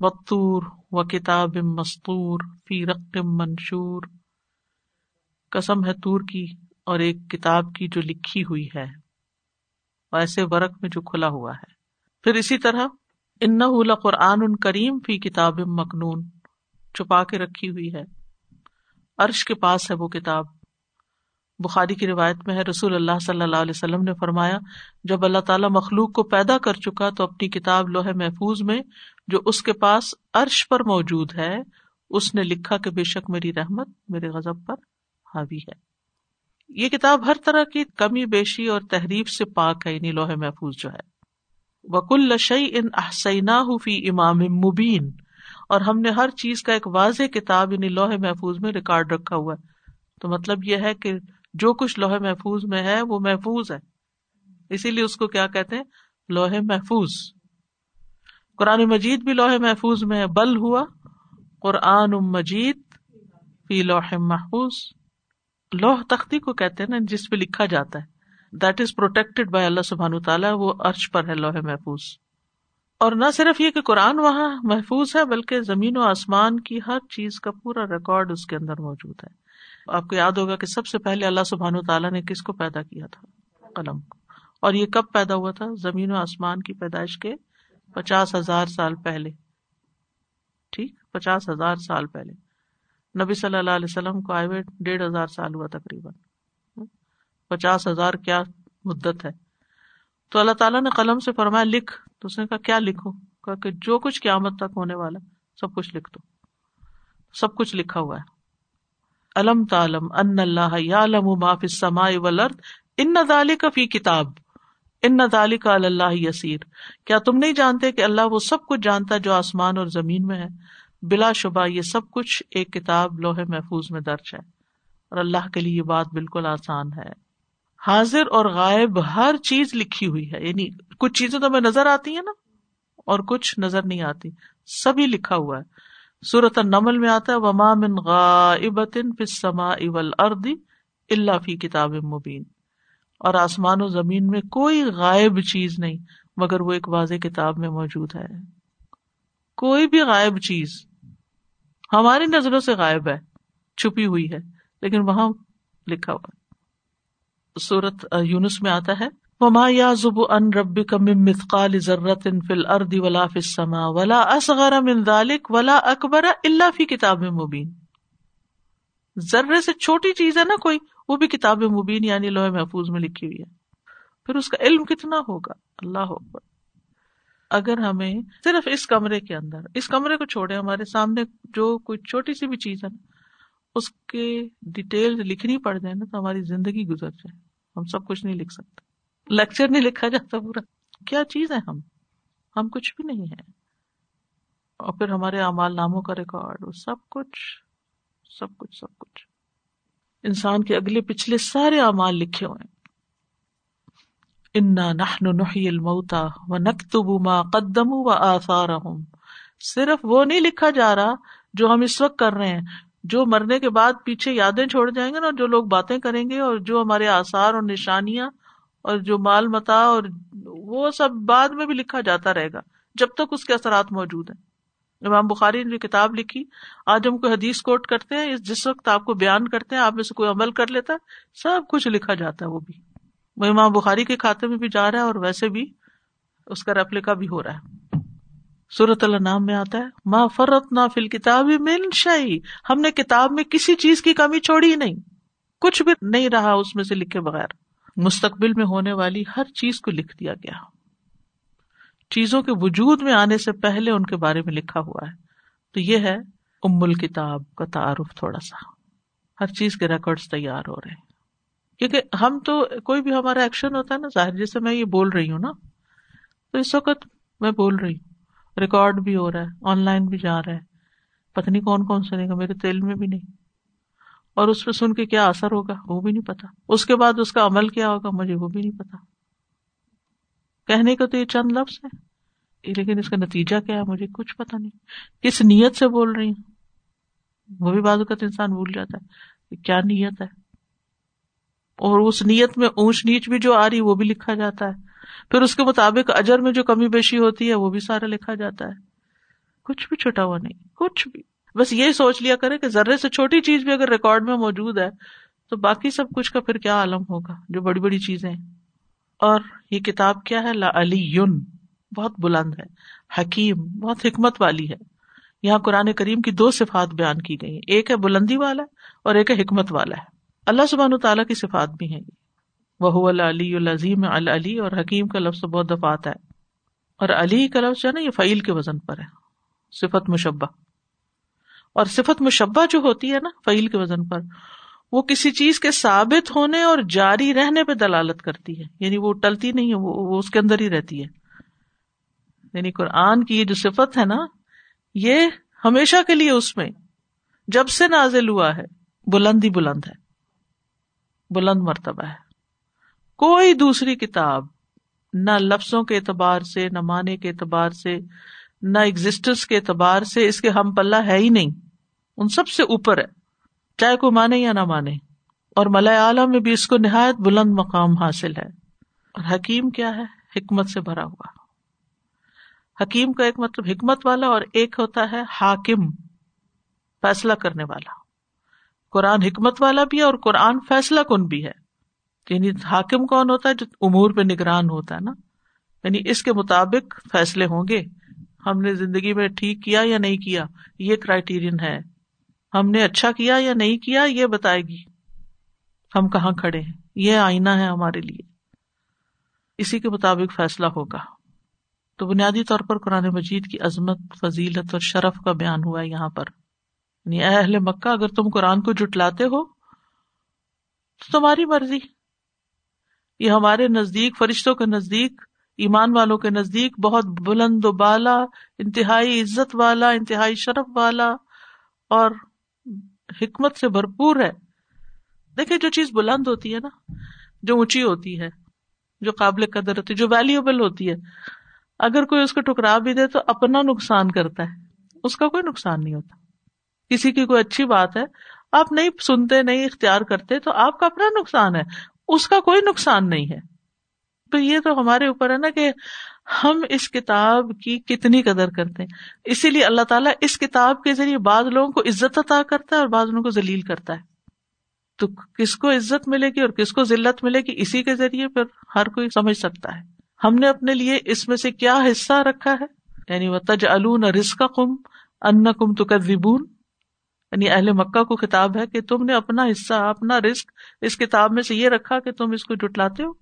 وطور و کتاب مستور فی رقم منشور۔ قسم ہے تور کی اور ایک کتاب کی جو لکھی ہوئی ہے۔ ایسے ورق میں جو کھلا ہوا ہے۔ پھر اسی طرح ان قرآن ان کریم فی کتاب مکنون چھپا کے رکھی ہوئی ہے۔ عرش کے پاس ہے وہ کتاب۔ بخاری کی روایت میں ہے، رسول اللہ صلی اللہ علیہ وسلم نے فرمایا، جب اللہ تعالیٰ مخلوق کو پیدا کر چکا تو اپنی کتاب لوہے محفوظ میں، جو اس کے پاس عرش پر موجود ہے، اس نے لکھا کہ بے شک میری رحمت میرے غزب پر حاوی ہے۔ یہ کتاب ہر طرح کی کمی، بیشی اور تحریف سے پاک ہے یعنی لوہے محفوظ جو ہے۔ وکل لشئی ان احسینا فی امام مبین اور ہم نے ہر چیز کا ایک واضح کتاب یعنی لوہے محفوظ میں ریکارڈ رکھا ہوا ہے۔ تو مطلب یہ ہے کہ جو کچھ لوہے محفوظ میں ہے، وہ محفوظ ہے۔ اسی لیے اس کو کیا کہتے ہیں؟ لوہے محفوظ۔ قرآن مجید بھی لوہے محفوظ میں ہے۔ بل ہوا۔ قرآن مجید فی لوح محفوظ۔ لوہ تختی کو کہتے ہیں نا، جس پہ لکھا جاتا ہے۔ دیٹ از پروٹیکٹڈ بائی اللہ سبحان تعالیٰ وہ ارش پر ہے لوہے محفوظ۔ اور نہ صرف یہ کہ قرآن وہاں محفوظ ہے، بلکہ زمین و آسمان کی ہر چیز کا پورا ریکارڈ اس کے اندر موجود ہے۔ آپ کو یاد ہوگا کہ سب سے پہلے اللہ سبحان تعالیٰ نے کس کو پیدا کیا تھا؟ قلم کو۔ اور یہ کب پیدا ہوا تھا؟ زمین و آسمان کی پیدائش کے پچاس ہزار سال پہلے۔ ٹھیک؟ پچاس ہزار سال پہلے۔ نبی صلی اللہ علیہ وسلم کو آئے ہوئے ڈیڑھ ہزار سال ہوا تقریباً۔ پچاس ہزار کیا مدت ہے؟ تو اللہ تعالیٰ نے قلم سے فرمایا، لکھ۔ تو اس نے کہا، کیا لکھو؟ کہا کہ جو کچھ قیامت تک ہونے والا سب کچھ لکھ دو۔ سب کچھ لکھا ہوا ہے۔ علم تعلم ان اللہ یا معاف سما ولرد ان نظال کا فی کتاب، ان نظال کا اللہ یسیر۔ کیا تم نہیں جانتے کہ اللہ وہ سب کچھ جانتا جو آسمان اور زمین میں ہے؟ بلا شبہ یہ سب کچھ ایک کتاب لوہے محفوظ میں درج ہے۔ اور اللہ کے لیے یہ بات بالکل آسان ہے۔ حاضر اور غائب ہر چیز لکھی ہوئی ہے۔ یعنی کچھ چیزیں تو ہمیں نظر آتی ہیں نا اور کچھ نظر نہیں آتی سبھی لکھا ہوا ہے۔ سورت النمل میں آتا ہے، وما من غائبت فی السماء والارض الا فی کتاب مبین۔ اور آسمان و زمین میں کوئی غائب چیز نہیں، مگر وہ ایک واضح کتاب میں موجود ہے۔ کوئی بھی غائب چیز ہماری نظروں سے غائب ہے، چھپی ہوئی ہے، لیکن وہاں لکھا ہوا سورت یونس میں آتا ہے، وما یا زب ان رب مثقال ضرت فل ارد ولا فما ولا اصغر من ذلك ولا اکبر اللہ فی کتاب مبین ذرے سے چھوٹی چیز ہے نا کوئی، وہ بھی کتاب مبین یعنی لوہے محفوظ میں لکھی ہوئی ہے۔ پھر اس کا علم کتنا ہوگا؟ اللہ اکبر۔ اگر ہمیں صرف اس کمرے کے اندر، اس کمرے کو چھوڑے ہمارے سامنے جو کوئی چھوٹی سی بھی چیز ہے اس کے ڈیٹیل لکھنی پڑ جائے نا، تو ہماری زندگی گزر جائے۔ ہم سب کچھ نہیں لکھ سکتے۔ لیکچر نہیں لکھا جاتا پورا۔ کیا چیز ہے ہم؟ ہم کچھ بھی نہیں ہے اور پھر ہمارے امال ناموں کا ریکارڈ سب کچھ سب کچھ سب کچھ۔ انسان کے اگلے پچھلے سارے اعمال لکھے ہوئے انا نحن نحی الموتا و نکتب ما قدم و آثارہم صرف وہ نہیں لکھا جا رہا جو ہم اس وقت کر رہے ہیں۔ جو مرنے کے بعد پیچھے یادیں چھوڑ جائیں گے نا، جو لوگ باتیں کریں گے اور جو ہمارے آثار اور نشانیاں اور جو مال متا اور وہ سب بعد میں بھی لکھا جاتا رہے گا، جب تک اس کے اثرات موجود ہیں۔ امام بخاری نے جو کتاب لکھی، آج ہم کوئی حدیث کوٹ کرتے ہیں جس وقت آپ کو بیان کرتے ہیں، آپ میں سے کوئی عمل کر لیتا ہے سب کچھ لکھا جاتا ہے وہ بھی۔ وہ امام بخاری کے کھاتے میں بھی جا رہا ہے اور ویسے بھی اس کا ریپلیکا بھی ہو رہا ہے۔ سورت اللہ نام میں آتا ہے، ما فرت نہ فل کتاب من شاہی ہم نے کتاب میں کسی چیز کی کمی چھوڑی ہی نہیں۔ کچھ بھی نہیں رہا اس میں سے لکھے بغیر۔ مستقبل میں ہونے والی ہر چیز کو لکھ دیا گیا۔ چیزوں کے وجود میں آنے سے پہلے ان کے بارے میں لکھا ہوا ہے۔ تو یہ ہے ام الکتاب کا تعارف تھوڑا سا۔ ہر چیز کے ریکارڈ تیار ہو رہے ہیں۔ کیونکہ ہم تو کوئی بھی ہمارا ایکشن ہوتا ہے نا، ظاہر جیسے میں یہ بول رہی ہوں نا، تو اس وقت میں بول رہی ہوں۔ ریکارڈ بھی ہو رہا ہے، آن لائن بھی جا رہا ہے۔ پتہ نہیں کون کون سنے گا، میرے تیل میں بھی نہیں۔ اور اس پہ سن کے کیا اثر ہوگا، وہ بھی نہیں پتا۔ اس کے بعد اس کا عمل کیا ہوگا، مجھے وہ بھی نہیں پتا۔ کہنے کا تو یہ چند لفظ ہے لیکن اس کا نتیجہ کیا ہے، مجھے کچھ پتا نہیں۔ کس نیت سے بول رہی ہوں وہ بھی بعض اوقات انسان بھول جاتا ہے کہ کیا نیت ہے۔ اور اس نیت میں اونچ نیچ بھی جو آ رہی وہ بھی لکھا جاتا ہے۔ پھر اس کے مطابق اجر میں جو کمی بیشی ہوتی ہے وہ بھی سارا لکھا جاتا ہے۔ کچھ بھی چھوٹا ہوا نہیں، کچھ بھی۔ بس یہ سوچ لیا کرے کہ ذرے سے چھوٹی چیز بھی اگر ریکارڈ میں موجود ہے، تو باقی سب کچھ کا پھر کیا عالم ہوگا؟ جو بڑی بڑی چیزیں اور یہ کتاب کیا ہے؟ لا علی یون بہت بلند ہے۔ حکیم، بہت حکمت والی ہے۔ یہاں قرآن کریم کی دو صفات بیان کی گئی ایک ہے بلندی والا اور ایک ہے حکمت والا ہے۔ اللہ سبحان تعالیٰ کی صفات بھی ہے وہ علی العظیم العلی اور حکیم کا لفظ بہت دفات ہے۔ اور علی کا لفظ جو ہے نا، یہ فعیل کے وزن پر ہے۔ صفت مشبہ۔ اور صفت مشبہ جو ہوتی ہے نا، فعیل کے وزن پر، وہ کسی چیز کے ثابت ہونے اور جاری رہنے پہ دلالت کرتی ہے۔ یعنی وہ ٹلتی نہیں ہے وہ اس کے اندر ہی رہتی ہے۔ یعنی قرآن کی یہ جو صفت ہے نا، یہ ہمیشہ کے لیے اس میں، جب سے نازل ہوا ہے، بلند ہی بلند ہے۔ بلند مرتبہ ہے۔ کوئی دوسری کتاب نہ لفظوں کے اعتبار سے، نہ معنی کے اعتبار سے، نہ ایگزٹنس کے اعتبار سے اس کے ہم پلہ ہے ہی نہیں۔ ان سب سے اوپر ہے۔ چاہے کوئی مانے یا نہ مانے۔ اور ملئے عالم میں بھی اس کو نہایت بلند مقام حاصل ہے۔ اور حکیم کیا ہے؟ حکمت سے بھرا ہوا۔ حکیم کا ایک مطلب حکمت والا اور ایک ہوتا ہے حاکم، فیصلہ کرنے والا۔ قرآن حکمت والا بھی ہے اور قرآن فیصلہ کن بھی ہے۔ یعنی حاکم کون ہوتا ہے جو امور پہ نگران ہوتا ہے نا؟ یعنی اس کے مطابق فیصلے ہوں گے۔ ہم نے زندگی میں ٹھیک کیا یا نہیں کیا؟ یہ کرائٹیرین ہے۔ ہم نے اچھا کیا یا نہیں کیا یہ بتائے گی۔ ہم کہاں کھڑے ہیں؟ یہ آئینہ ہے ہمارے لیے۔ اسی کے مطابق فیصلہ ہوگا۔ تو بنیادی طور پر قرآن مجید کی عظمت، فضیلت اور شرف کا بیان ہوا ہے یہاں پر۔ یعنی اے اہل مکہ، اگر تم قرآن کو جٹلاتے ہو تو تمہاری مرضی۔ یہ ہمارے نزدیک، فرشتوں کے نزدیک، ایمان والوں کے نزدیک بہت بلند و بالا، انتہائی عزت والا، انتہائی شرف والا اور حکمت سے بھرپور ہے۔ دیکھیں جو چیز بلند ہوتی ہے نا، جو اونچی ہوتی ہے، جو قابل قدر ہوتی ہے، جو ویلیوبل ہوتی ہے، اگر کوئی اس کو ٹکرا بھی دے تو اپنا نقصان کرتا ہے۔ اس کا کوئی نقصان نہیں ہوتا۔ کسی کی کوئی اچھی بات ہے، آپ نہیں سنتے، نہیں اختیار کرتے تو آپ کا اپنا نقصان ہے۔ اس کا کوئی نقصان نہیں ہے۔ تو یہ تو ہمارے اوپر ہے نا کہ ہم اس کتاب کی کتنی قدر کرتے ہیں۔ اسی لیے اللہ تعالیٰ اس کتاب کے ذریعے بعض لوگوں کو عزت عطا کرتا ہے اور بعض لوگوں کو ذلیل کرتا ہے۔ تو کس کو عزت ملے گی اور کس کو ذلت ملے گی اسی کے ذریعے پھر ہر کوئی سمجھ سکتا ہے۔ ہم نے اپنے لیے اس میں سے کیا حصہ رکھا ہے؟ یعنی وہ تج الون رسک کم ان کم تو یعنی اہل مکہ کو کتاب ہے کہ تم نے اپنا حصہ، اپنا رسک اس کتاب میں سے یہ رکھا کہ تم اس کو جٹلاتے ہو؟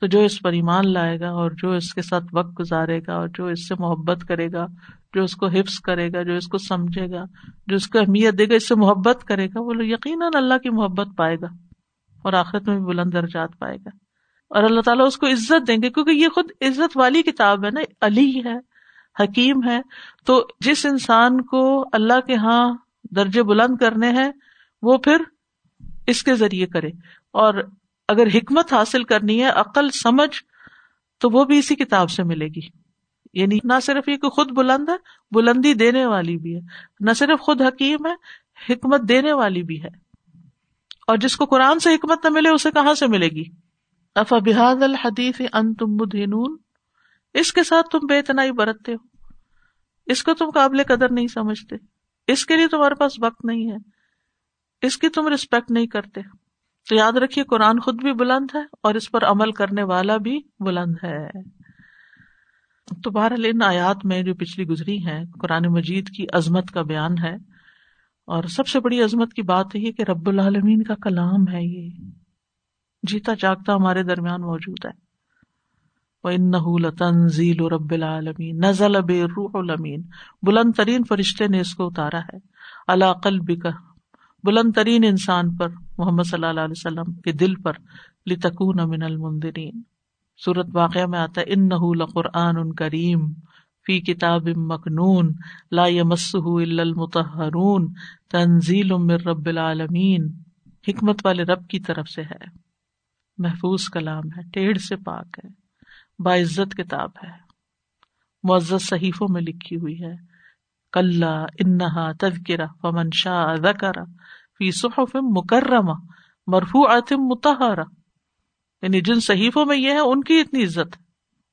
تو جو اس پر ایمان لائے گا اور جو اس کے ساتھ وقت گزارے گا اور جو اس سے محبت کرے گا، جو اس کو حفظ کرے گا، جو اس کو سمجھے گا، جو اس کو اہمیت دے گا، اس سے محبت کرے گا، وہ یقیناً اللہ کی محبت پائے گا اور آخرت میں بھی بلند درجات پائے گا۔ اور اللہ تعالیٰ اس کو عزت دیں گے کیونکہ یہ خود عزت والی کتاب ہے نا، علی ہے، حکیم ہے۔ تو جس انسان کو اللہ کے ہاں درجے بلند کرنے ہیں، وہ پھر اس کے ذریعے کرے۔ اور اگر حکمت حاصل کرنی ہے، عقل، سمجھ، تو وہ بھی اسی کتاب سے ملے گی۔ یعنی نہ صرف یہ کہ خود بلند ہے، بلندی دینے والی بھی ہے۔ نہ صرف خود حکیم ہے، حکمت دینے والی بھی ہے۔ اور جس کو قرآن سے حکمت نہ ملے، اسے کہاں سے ملے گی؟ افا بحاد الحدیف ان تم بدھنون اس کے ساتھ تم بے اتنا برتتے ہو۔ اس کو تم قابل قدر نہیں سمجھتے۔ اس کے لیے تمہارے پاس وقت نہیں ہے۔ اس کی تم ریسپیکٹ نہیں کرتے۔ تو یاد رکھیے، قرآن خود بھی بلند ہے اور اس پر عمل کرنے والا بھی بلند ہے۔ تو بہرحال ان آیات میں جو پچھلی گزری ہے قرآن مجید کی عظمت کا بیان ہے۔ اور سب سے بڑی عظمت کی بات یہ کہ رب العالمین کا کلام ہے یہ۔ جیتا جاگتا ہمارے درمیان موجود ہے۔ وہ ان تنزیل رب العالمین نزل اب روح بلند ترین فرشتے نے اس کو اتارا ہے۔ اللہ قلب بلند ترین انسان پر محمد صلی اللہ علیہ وسلم کے دل پر۔ لتکون من المنذرین صورت واقعہ میں آتا ہے ان نہ قرآن کریم فی کتاب مکنون لا يمسه الا المطهرون۔ تنزیل من رب العالمین حکمت والے رب کی طرف سے ہے۔ محفوظ کلام ہے ٹیڑھ سے پاک ہے۔ باعزت کتاب ہے۔ معزز صحیفوں میں لکھی ہوئی ہے۔ کل انہا تذکرہ فمن شاء ذکر فی صحف مکرمہ مرفوعات متحرہ یعنی جن صحیفوں میں یہ ہے، ان کی اتنی عزت۔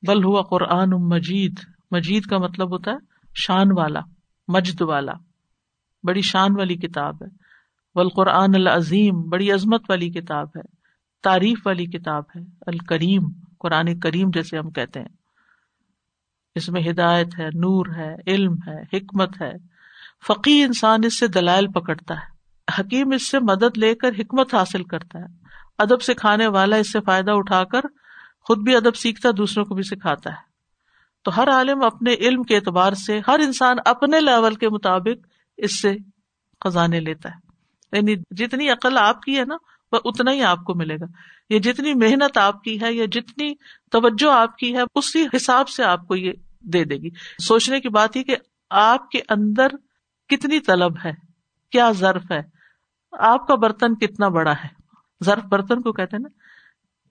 بل ہوا قرآن مجید۔ مجید کا مطلب ہوتا ہے شان والا، مجد والا۔ بڑی شان والی کتاب ہے۔ بل قرآن العظیم، بڑی عظمت والی کتاب ہے۔ تعریف والی کتاب ہے۔ الکریم۔ قرآن کریم جیسے ہم کہتے ہیں۔ اس میں ہدایت ہے، نور ہے، علم ہے، حکمت ہے۔ فقی انسان اس سے دلائل پکڑتا ہے۔ حکیم اس سے مدد لے کر حکمت حاصل کرتا ہے۔ ادب سکھانے والا اس سے فائدہ اٹھا کر خود بھی ادب سیکھتا، دوسروں کو بھی سکھاتا ہے۔ تو ہر عالم اپنے علم کے اعتبار سے، ہر انسان اپنے لیول کے مطابق اس سے خزانے لیتا ہے۔ یعنی جتنی عقل آپ کی ہے نا اتنا ہی آپ کو ملے گا۔ یہ جتنی محنت آپ کی ہے، یا جتنی توجہ آپ کی ہے، اسی حساب سے آپ کو یہ دے دے گی۔ سوچنے کی بات ہی کہ آپ کے اندر کتنی طلب ہے، کیا ضرف ہے۔ آپ کا برتن کتنا بڑا ہے۔ ضرف برتن کو کہتے ہیں نا۔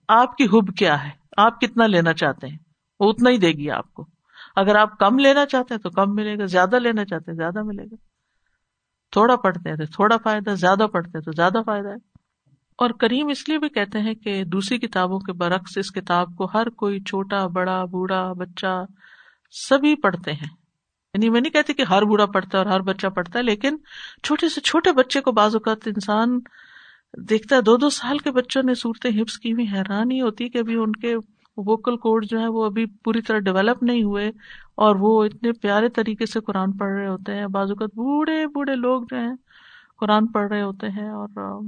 آپ کی حب کیا ہے؟ آپ کتنا لینا چاہتے ہیں؟ وہ اتنا ہی دے گی آپ کو۔ اگر آپ کم لینا چاہتے ہیں تو کم ملے گا، زیادہ لینا چاہتے ہیں زیادہ ملے گا۔ تھوڑا پڑھتے ہیں تو تھوڑا فائدہ، زیادہ پڑھتے ہیں تو زیادہ فائدہ ہے۔ اور کریم اس لیے بھی کہتے ہیں کہ دوسری کتابوں کے برعکس اس کتاب کو ہر کوئی چھوٹا، بڑا، بوڑھا بچہ سبھی پڑھتے ہیں۔ یعنی میں نہیں کہتی کہ ہر بوڑھا پڑھتا ہے اور ہر بچہ پڑھتا ہے، لیکن چھوٹے سے چھوٹے بچے کو بعض اوقات انسان دیکھتا ہے۔ دو دو سال کے بچوں نے صورتیں ہپس کی ہوئی حیران ہی ہوتی کہ ابھی ان کے ووکل کوڈ جو ہے وہ ابھی پوری طرح ڈیولپ نہیں ہوئے اور وہ اتنے پیارے طریقے سے قرآن پڑھ رہے ہوتے ہیں۔ بعض اوقات بوڑھے بوڑھے لوگ جو ہیں قرآن پڑھ رہے ہوتے ہیں اور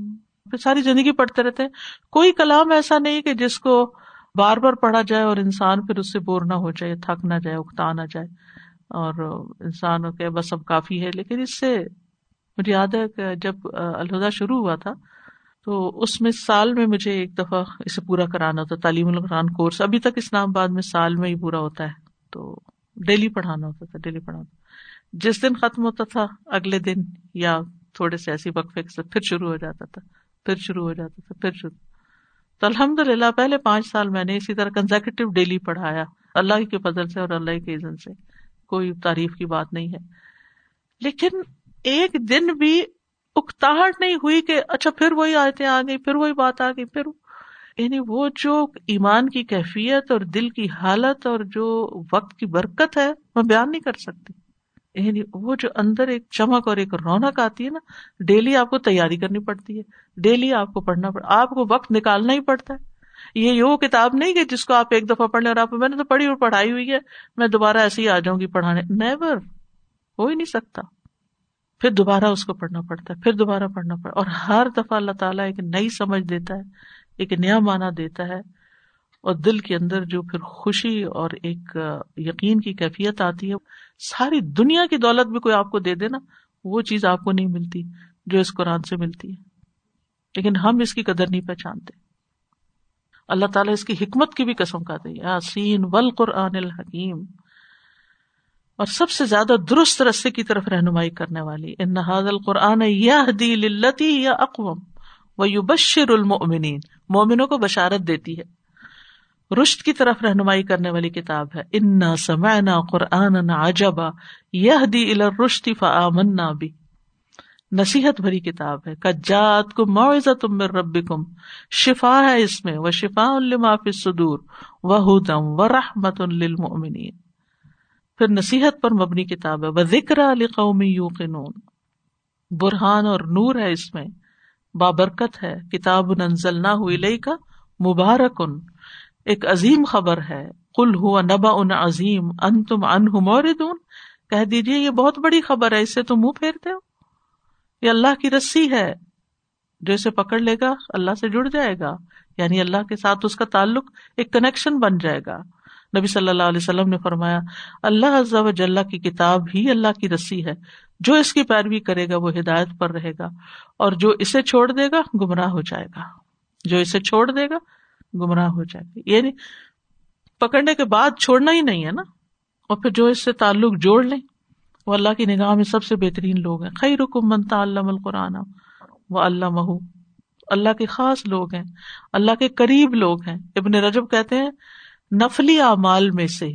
ساری زندگی پڑھتے رہتے ہیں۔ کوئی کلام ایسا نہیں کہ جس کو بار بار پڑھا جائے اور انسان پھر اس سے بور نہ ہو جائے، تھک نہ جائے، اکتا نہ جائے۔ اور انسان کے بس اب کافی ہے، لیکن اس سے مجھے یاد ہے کہ جب الہدا شروع ہوا تھا، تو اس میں سال میں مجھے ایک دفعہ اسے پورا کرانا ہوتا، تعلیم القرآن کورس۔ ابھی تک اسلام آباد میں سال میں ہی پورا ہوتا ہے، تو ڈیلی پڑھانا ہوتا تھا، ڈیلی پڑھانا۔ جس دن ختم ہوتا تھا، اگلے دن یا تھوڑے سے ایسی وقفے کے ساتھ پھر شروع ہو جاتا تھا۔ پھر شروع ہو جاتا تھا، پھر شروع۔ تو الحمد للہ پہلے پانچ سال میں نے اسی طرح کنزیکٹو ڈیلی پڑھایا۔ اللہ کے فضل سے اور اللہ کے عزن سے۔ کوئی تعریف کی بات نہیں ہے۔ لیکن ایک دن بھی اکتاہٹ نہیں ہوئی کہ اچھا پھر وہی آتے آ گئی پھر وہی بات آ گئی، پھر۔ یعنی وہ جو ایمان کی کیفیت اور دل کی حالت اور جو وقت کی برکت ہے، میں بیان نہیں کر سکتی۔ یعنی وہ جو اندر ایک چمک اور ایک رونق آتی ہے نا ڈیلی آپ کو تیاری کرنی پڑتی ہے۔ ڈیلی آپ کو پڑھنا پڑتا آپ کو وقت نکالنا ہی پڑتا ہے۔ یہ وہ کتاب نہیں کہ جس کو آپ ایک دفعہ پڑھ لیں اور آپ، میں نے تو پڑھی اور پڑھائی ہوئی ہے، میں دوبارہ ایسے ہی آ جاؤں گی پڑھانے۔ نیور ہو ہی نہیں سکتا۔ پھر دوبارہ اس کو پڑھنا پڑتا ہے، پھر دوبارہ پڑھنا پڑتا ہے اور ہر دفعہ اللہ تعالیٰ ایک نئی سمجھ دیتا ہے، ایک نیا مانا دیتا ہے۔ اور دل کے اندر جو پھر خوشی اور ایک یقین کی کیفیت آتی ہے، ساری دنیا کی دولت بھی کوئی آپ کو دے دے نا، وہ چیز آپ کو نہیں ملتی جو اس قرآن سے ملتی ہے۔ لیکن ہم اس کی قدر نہیں پہچانتے۔ اللہ تعالیٰ اس کی حکمت کی بھی قسم کا دے یاسین ول قرآن الحکیم۔ اور سب سے زیادہ درست رستے کی طرف رہنمائی کرنے والی، ان القرآن یا یا اقوام وہ یو بشر المنین مومنوں کو بشارت دیتی ہے۔ رشت کی طرف رہنمائی کرنے والی کتاب ہے۔ انا سمعنا قرآن عجبا یہ دی الرشتی فآمنا بھی نصیحت بھری کتاب ہے۔ کجات کو معذہ تم رب کم شفا ہے اس میں۔ وہ شفا الما فی صدور وہ ہدم و رحمت للمؤمنین پھر نصیحت پر مبنی کتاب ہے۔ وہ ذکر علی یوقنون برہان اور نور ہے اس میں۔ بابرکت ہے، کتاب ننزل نہ ہوئی لئی کا مبارک ان ایک عظیم خبر ہے۔ کل ہوا نبا ان عظیم ان تم ان موردون کہہ دیجیے یہ بہت بڑی خبر ہے، اس سے تم منہ پھیرتے ہو۔ یہ اللہ کی رسی ہے، جو اسے پکڑ لے گا، اللہ سے جڑ جائے گا۔ یعنی اللہ کے ساتھ اس کا تعلق ایک کنیکشن بن جائے گا۔ نبی صلی اللہ علیہ وسلم نے فرمایا، اللہ عز و جل کی کتاب ہی اللہ کی رسی ہے۔ جو اس کی پیروی کرے گا، وہ ہدایت پر رہے گا۔ اور جو اسے چھوڑ دے گا، گمراہ ہو جائے گا۔ جو اسے چھوڑ دے گا گمراہ ہو جائے گا یعنی پکڑنے کے بعد چھوڑنا ہی نہیں ہے نا۔ اور پھر جو اس سے تعلق جوڑ لیں۔ وہ اللہ کی نگاہ میں سب سے بہترین لوگ ہیں۔ خی رکم منتا اللہ القرآن وہ اللہ مہو اللہ کے خاص لوگ ہیں۔ اللہ کے قریب لوگ ہیں۔ ابن رجب کہتے ہیں، نفلی اعمال میں سے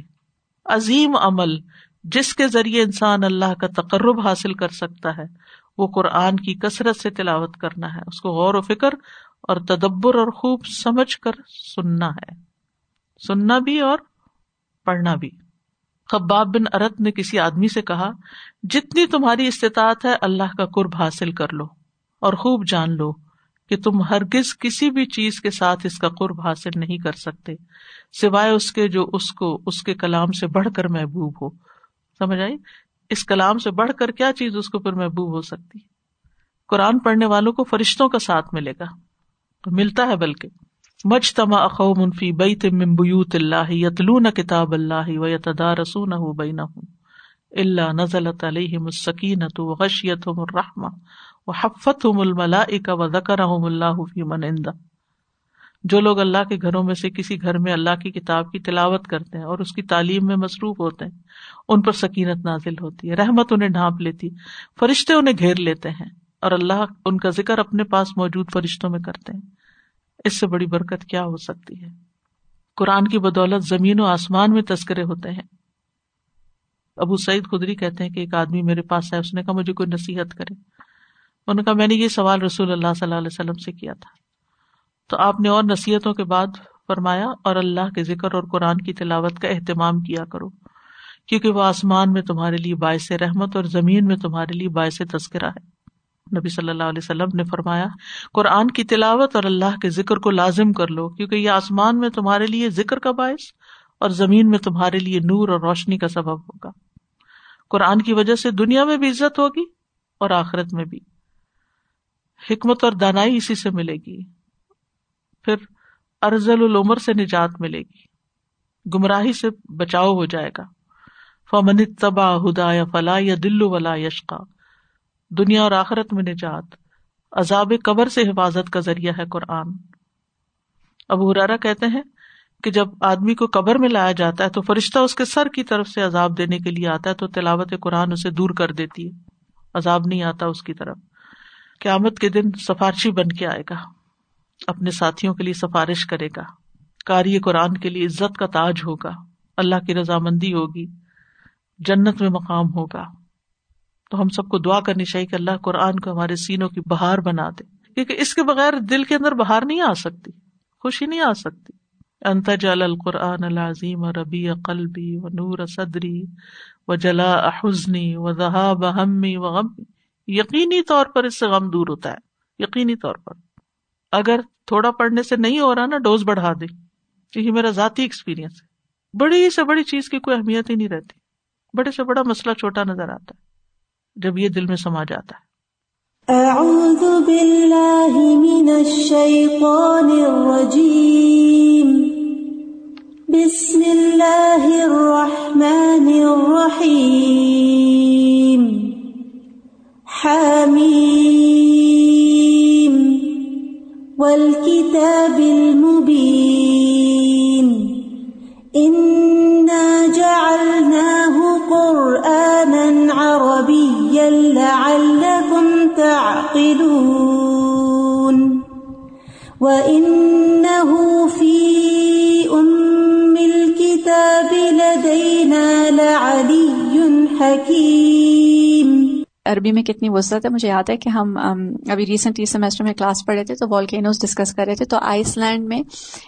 عظیم عمل جس کے ذریعے انسان اللہ کا تقرب حاصل کر سکتا ہے، وہ قرآن کی کثرت سے تلاوت کرنا ہے۔ اس کو غور و فکر اور تدبر اور خوب سمجھ کر سننا ہے۔ سننا بھی اور پڑھنا بھی۔ خباب بن ارت نے کسی آدمی سے کہا، جتنی تمہاری استطاعت ہے، اللہ کا قرب حاصل کر لو اور خوب جان لو کہ تم ہرگز کسی بھی چیز کے ساتھ اس کا قرب حاصل نہیں کر سکتے، سوائے اس کے جو اس کو، اس کے کلام سے بڑھ کر محبوب ہو۔ سمجھ آئی؟ اس کلام سے بڑھ کر کیا چیز اس کو پھر محبوب ہو سکتی؟ قرآن پڑھنے والوں کو فرشتوں کا ساتھ ملے گا۔ ملتا ہے بلکہ مجھ تما اخو منفی بئی تم بیوت اللہ یتلون کتاب اللہ و یتدا رسون بین اللہ نزل علیہ مسکینت و غشیت الرحمہ و حفت الملا و ذکر اللہ فی من جو لوگ اللہ کے گھروں میں سے کسی گھر میں اللہ کی کتاب کی تلاوت کرتے ہیں اور اس کی تعلیم میں مصروف ہوتے ہیں ان پر سکینت نازل ہوتی ہے رحمت انہیں ڈھانپ لیتی فرشتے انہیں گھیر لیتے ہیں اور اللہ ان کا ذکر اپنے پاس موجود فرشتوں میں کرتے ہیں اس سے بڑی برکت کیا ہو سکتی ہے؟ قرآن کی بدولت زمین و آسمان میں تذکرے ہوتے ہیں۔ ابو سعید خدری کہتے ہیں کہ ایک آدمی میرے پاس ہے اس نے کہا، مجھے کوئی نصیحت کرے۔ انہوں نے کہا، میں نے یہ سوال رسول اللہ صلی اللہ علیہ وسلم سے کیا تھا۔ تو آپ نے اور نصیحتوں کے بعد فرمایا، اور اللہ کے ذکر اور قرآن کی تلاوت کا اہتمام کیا کرو، کیونکہ وہ آسمان میں تمہارے لیے باعث رحمت اور زمین میں تمہارے لیے باعث تذکرہ ہے۔ نبی صلی اللہ علیہ وسلم نے فرمایا، قرآن کی تلاوت اور اللہ کے ذکر کو لازم کر لو، کیونکہ یہ آسمان میں تمہارے لیے ذکر کا باعث اور زمین میں تمہارے لیے نور اور روشنی کا سبب ہوگا۔ قرآن کی وجہ سے دنیا میں بھی عزت ہوگی اور آخرت میں بھی۔ حکمت اور دانائی اسی سے ملے گی۔ پھر ارزل العمر سے نجات ملے گی۔ گمراہی سے بچاؤ ہو جائے گا۔ فمن تبا ہدا یا فلا یا دلو ولا یشقا دنیا اور آخرت میں نجات، عذاب قبر سے حفاظت کا ذریعہ ہے قرآن۔ ابو حرارا کہتے ہیں کہ جب آدمی کو قبر میں لایا جاتا ہے تو فرشتہ اس کے سر کی طرف سے عذاب دینے کے لیے آتا ہے تو تلاوت قرآن اسے دور کر دیتی ہے۔ عذاب نہیں آتا اس کی طرف۔ قیامت کے دن سفارشی بن کے آئے گا، اپنے ساتھیوں کے لیے سفارش کرے گا۔ کاری قرآن کے لیے عزت کا تاج ہوگا۔ اللہ کی رضامندی ہوگی، جنت میں مقام ہوگا۔ تو ہم سب کو دعا کرنی چاہیے کہ اللہ قرآن کو ہمارے سینوں کی بہار بنا دے، کیونکہ اس کے بغیر دل کے اندر بہار نہیں آ سکتی، خوشی نہیں آ سکتی۔ انت جل القرآن العظیم ربی قلبی و نور صدری و جلا احزنی و ذہا بہمی و غم یقینی طور پر اس سے غم دور ہوتا ہے، یقینی طور پر۔ اگر تھوڑا پڑھنے سے نہیں ہو رہا نا، ڈوز بڑھا دے، کیونکہ میرا ذاتی ایکسپیرئنس ہے۔ بڑی سے بڑی چیز کی کوئی اہمیت ہی نہیں رہتی۔ بڑے سے بڑا مسئلہ چھوٹا نظر آتا ہے۔ جب یہ دل میں سما جاتا ہے۔ اعوذ باللہ من الشیطان الرجیم بسم اللہ الرحمن الرحیم حامیم والکتاب المبین ان تعقلون وإنه في أم الكتاب لدينا لعلي حكيم. عربی میں کتنی وسعت ہے، مجھے یاد ہے کہ ہم ابھی ریسنٹلی سیمسٹر میں کلاس پڑھے تھے تو والکینوز ڈسکس کر رہے تھے، تو آئس لینڈ میں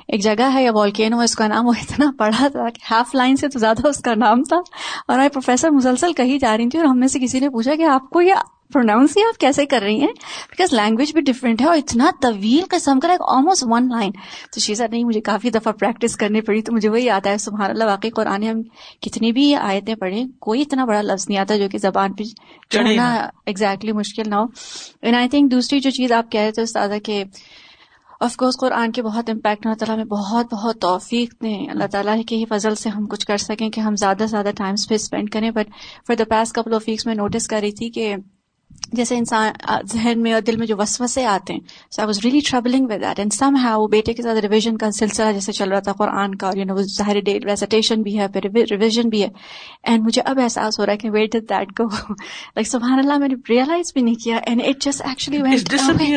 ایک جگہ ہے یا والکینو اس کا نام وہ اتنا پڑھا تھا کہ ہاف لائن سے تو زیادہ اس کا نام تھا۔ اور آئی پروفیسر مسلسل کہی جا رہی تھی اور ہم میں سے کسی نے پوچھا کہ آپ کو یہ پروناؤنس ہی آپ کیسے کر رہی ہیں؟ بیکاز لینگویج بھی ڈفرینٹ ہے اور اتنا طویل قسم کا ایک آلموسٹ ون لائن تو شیزا نہیں مجھے کافی دفعہ پریکٹس کرنی پڑی تو مجھے وہی آتا ہے سبحان اللہ واقعی قرآن ہم کتنی بھی آیتیں پڑھیں کوئی اتنا بڑا لفظ نہیں آتا جو کہ زبان پہ چڑھنا ایگزیکٹلی مشکل نہ ہو۔ اینڈ آئی تھنک دوسری جو چیز آپ کہہ رہے تھے استاد کہ آف کورس قرآن کے بہت امپیکٹ اللہ تعالیٰ میں بہت بہت توفیق دیں۔ اللہ تعالیٰ کے ہی فضل سے ہم کچھ کر سکیں کہ ہم زیادہ سے زیادہ ٹائم پہ اسپینڈ کریں۔ But for the past couple of weeks میں نوٹس کر رہی تھی کہ جیسے انسان ذہن میں اور دل میں جو وسوسے آتے ہیں so I was really troubling with that and some وہ بیٹے کے ساتھ ریویژن کا سلسلہ جیسے چل رہا تھا قرآن کا اور یو نو وہ ظاہر ڈیٹ بھی ہے پھر ریویژن بھی ہے. اینڈ مجھے اب احساس ہو رہا ہے کہ ویٹ دیٹ گو لائک سبحان اللہ میں نے ریئلائز بھی نہیں کیا and it just actually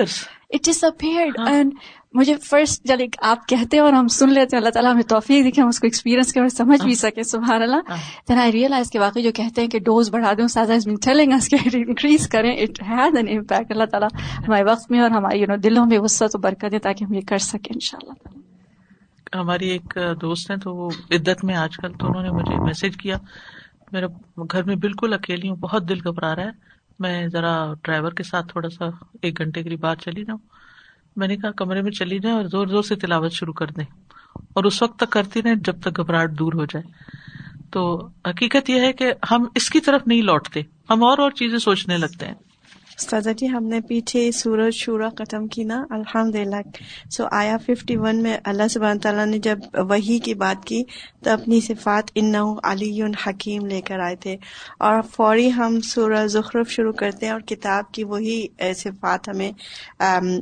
it disappeared and مجھے فرسٹ جب آپ کہتے ہیں اور ہم سن لیتے ہیں اللہ تعالیٰ ہمیں توفیق دیکھیں ہم اس کو ایکسپیرینس کے سمجھ بھی سکے سبحان اللہ۔ دین آئی ریئلائز کے واقعی جو کہتے ہیں کہ ڈوز بڑھا دیں سازا از ٹیلنگ اس کے انکریز کریں اٹ ہیز این امپیکٹ اللہ تعالیٰ ہمارے وقت میں اور ہمارے یو نو دلوں میں وسط و برکت دیں تاکہ ہم یہ کر سکیں ان شاء اللہ ہماری ایک دوست ہیں تو وہ عدت میں آج کل تو انہوں نے مجھے میسج کیا۔ میرا گھر میں بالکل اکیلی ہوں بہت دل گھبرا رہا ہے۔ میں ذرا ڈرائیور کے ساتھ تھوڑا سا ایک گھنٹے کے لیے باہر چلی جاؤں۔ میں نے کہا کمرے میں چلی جائیں اور زور زور سے تلاوت شروع کر دیں۔ اور اس وقت تک کرتی رہیں جب تک گھبراہٹ دور ہو جائے۔ تو حقیقت یہ ہے کہ ہم اس کی طرف نہیں لوٹتے۔ ہم اور اور چیزیں سوچنے لگتے ہیں۔ استاذہ جی ہم نے پیچھے سورج شورا ختم کی نا الحمد للہ سو آیا ففٹی ون میں اللہ سبحانہ تعالیٰ نے جب وہی کی بات کی، تو اپنی صفات ان علی حکیم لے کر آئے تھے۔ اور فوری ہم سورہ زخرف شروع کرتے ہیں اور کتاب کی وہی صفات ہمیں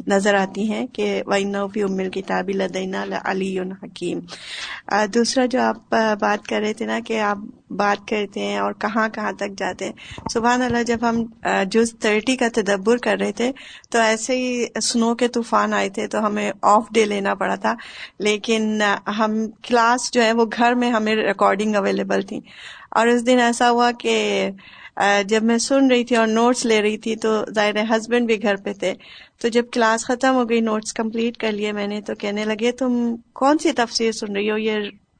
نظر آتی ہیں کہ وہ فی امل کتابی لدینہ علی حکیم دوسرا جو آپ بات کر رہے تھے نا کہ آپ بات کرتے ہیں اور کہاں کہاں تک جاتے ہیں۔ سبحان اللہ، جب ہم جز تھرٹی کا تدبر کر رہے تھے، تو ایسے ہی سنو کے طوفان آئے تھے، تو ہمیں آف ڈے لینا پڑا تھا۔ لیکن ہم کلاس جو ہے، وہ گھر میں ہمیں ریکارڈنگ اویلیبل تھی۔ اور اس دن ایسا ہوا کہ جب میں سن رہی تھی اور نوٹس لے رہی تھی، تو ظاہر ہسبینڈ بھی گھر پہ تھے۔ تو جب کلاس ختم ہو گئی نوٹس کمپلیٹ کر لیے میں نے، تو کہنے لگے، تم کون سی تفسیر سن رہی ہو؟ یہ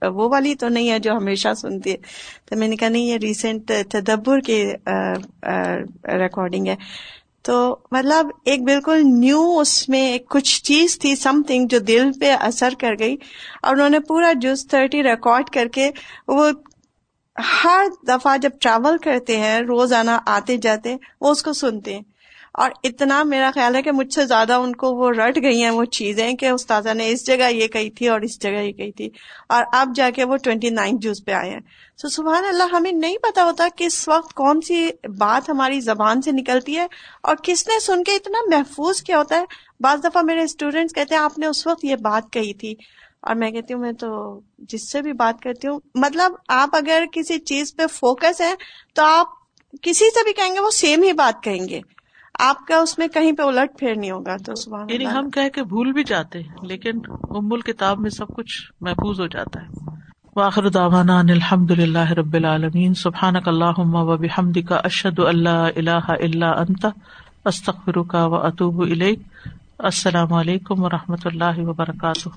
وہ والی تو نہیں ہے جو ہمیشہ سنتی ہے۔ تو میں نے کہا نہیں، یہ ریسنٹ تدبر کی ریکارڈنگ ہے۔ تو مطلب ایک بالکل نیو اس میں ایک کچھ چیز تھی سم تھنگ جو دل پہ اثر کر گئی۔ اور انہوں نے پورا جوس تھرٹی ریکارڈ کر کے وہ ہر دفعہ جب ٹریول کرتے ہیں، روزانہ آتے جاتے وہ اس کو سنتے ہیں۔ اور اتنا میرا خیال ہے کہ مجھ سے زیادہ ان کو وہ رٹ گئی ہیں وہ چیزیں کہ استاذہ نے اس جگہ یہ کہی تھی اور اس جگہ یہ کہی تھی اور اب جا کے وہ ٹوینٹی نائن جوز پہ آئے ہیں۔ سو سبحان اللہ، ہمیں نہیں پتا ہوتا کہ اس وقت کون سی بات ہماری زبان سے نکلتی ہے اور کس نے سن کے اتنا محفوظ کیا ہوتا ہے۔ بعض دفعہ میرے اسٹوڈینٹس کہتے ہیں، آپ نے اس وقت یہ بات کہی تھی۔ اور میں کہتی ہوں، میں تو جس سے بھی بات کرتی ہوں مطلب آپ اگر کسی چیز پہ فوکس ہے تو آپ کسی سے بھی کہیں گے، وہ سیم ہی بات کہیں گے۔ آپ کا اس میں کہیں پہ الٹ پھیر نہیں ہوگا تو یعنی ہم کہ بھول بھی جاتے ہیں لیکن ام الکتاب میں سب کچھ محفوظ ہو جاتا ہے۔ واخر دعوانا ان الحمد للہ رب العالمین۔ سبحانک اللہم و بحمدک اشہد اللہ الہ الا انت استغفرک و اتوب الیک۔ السلام علیکم و رحمۃ اللہ وبرکاتہ۔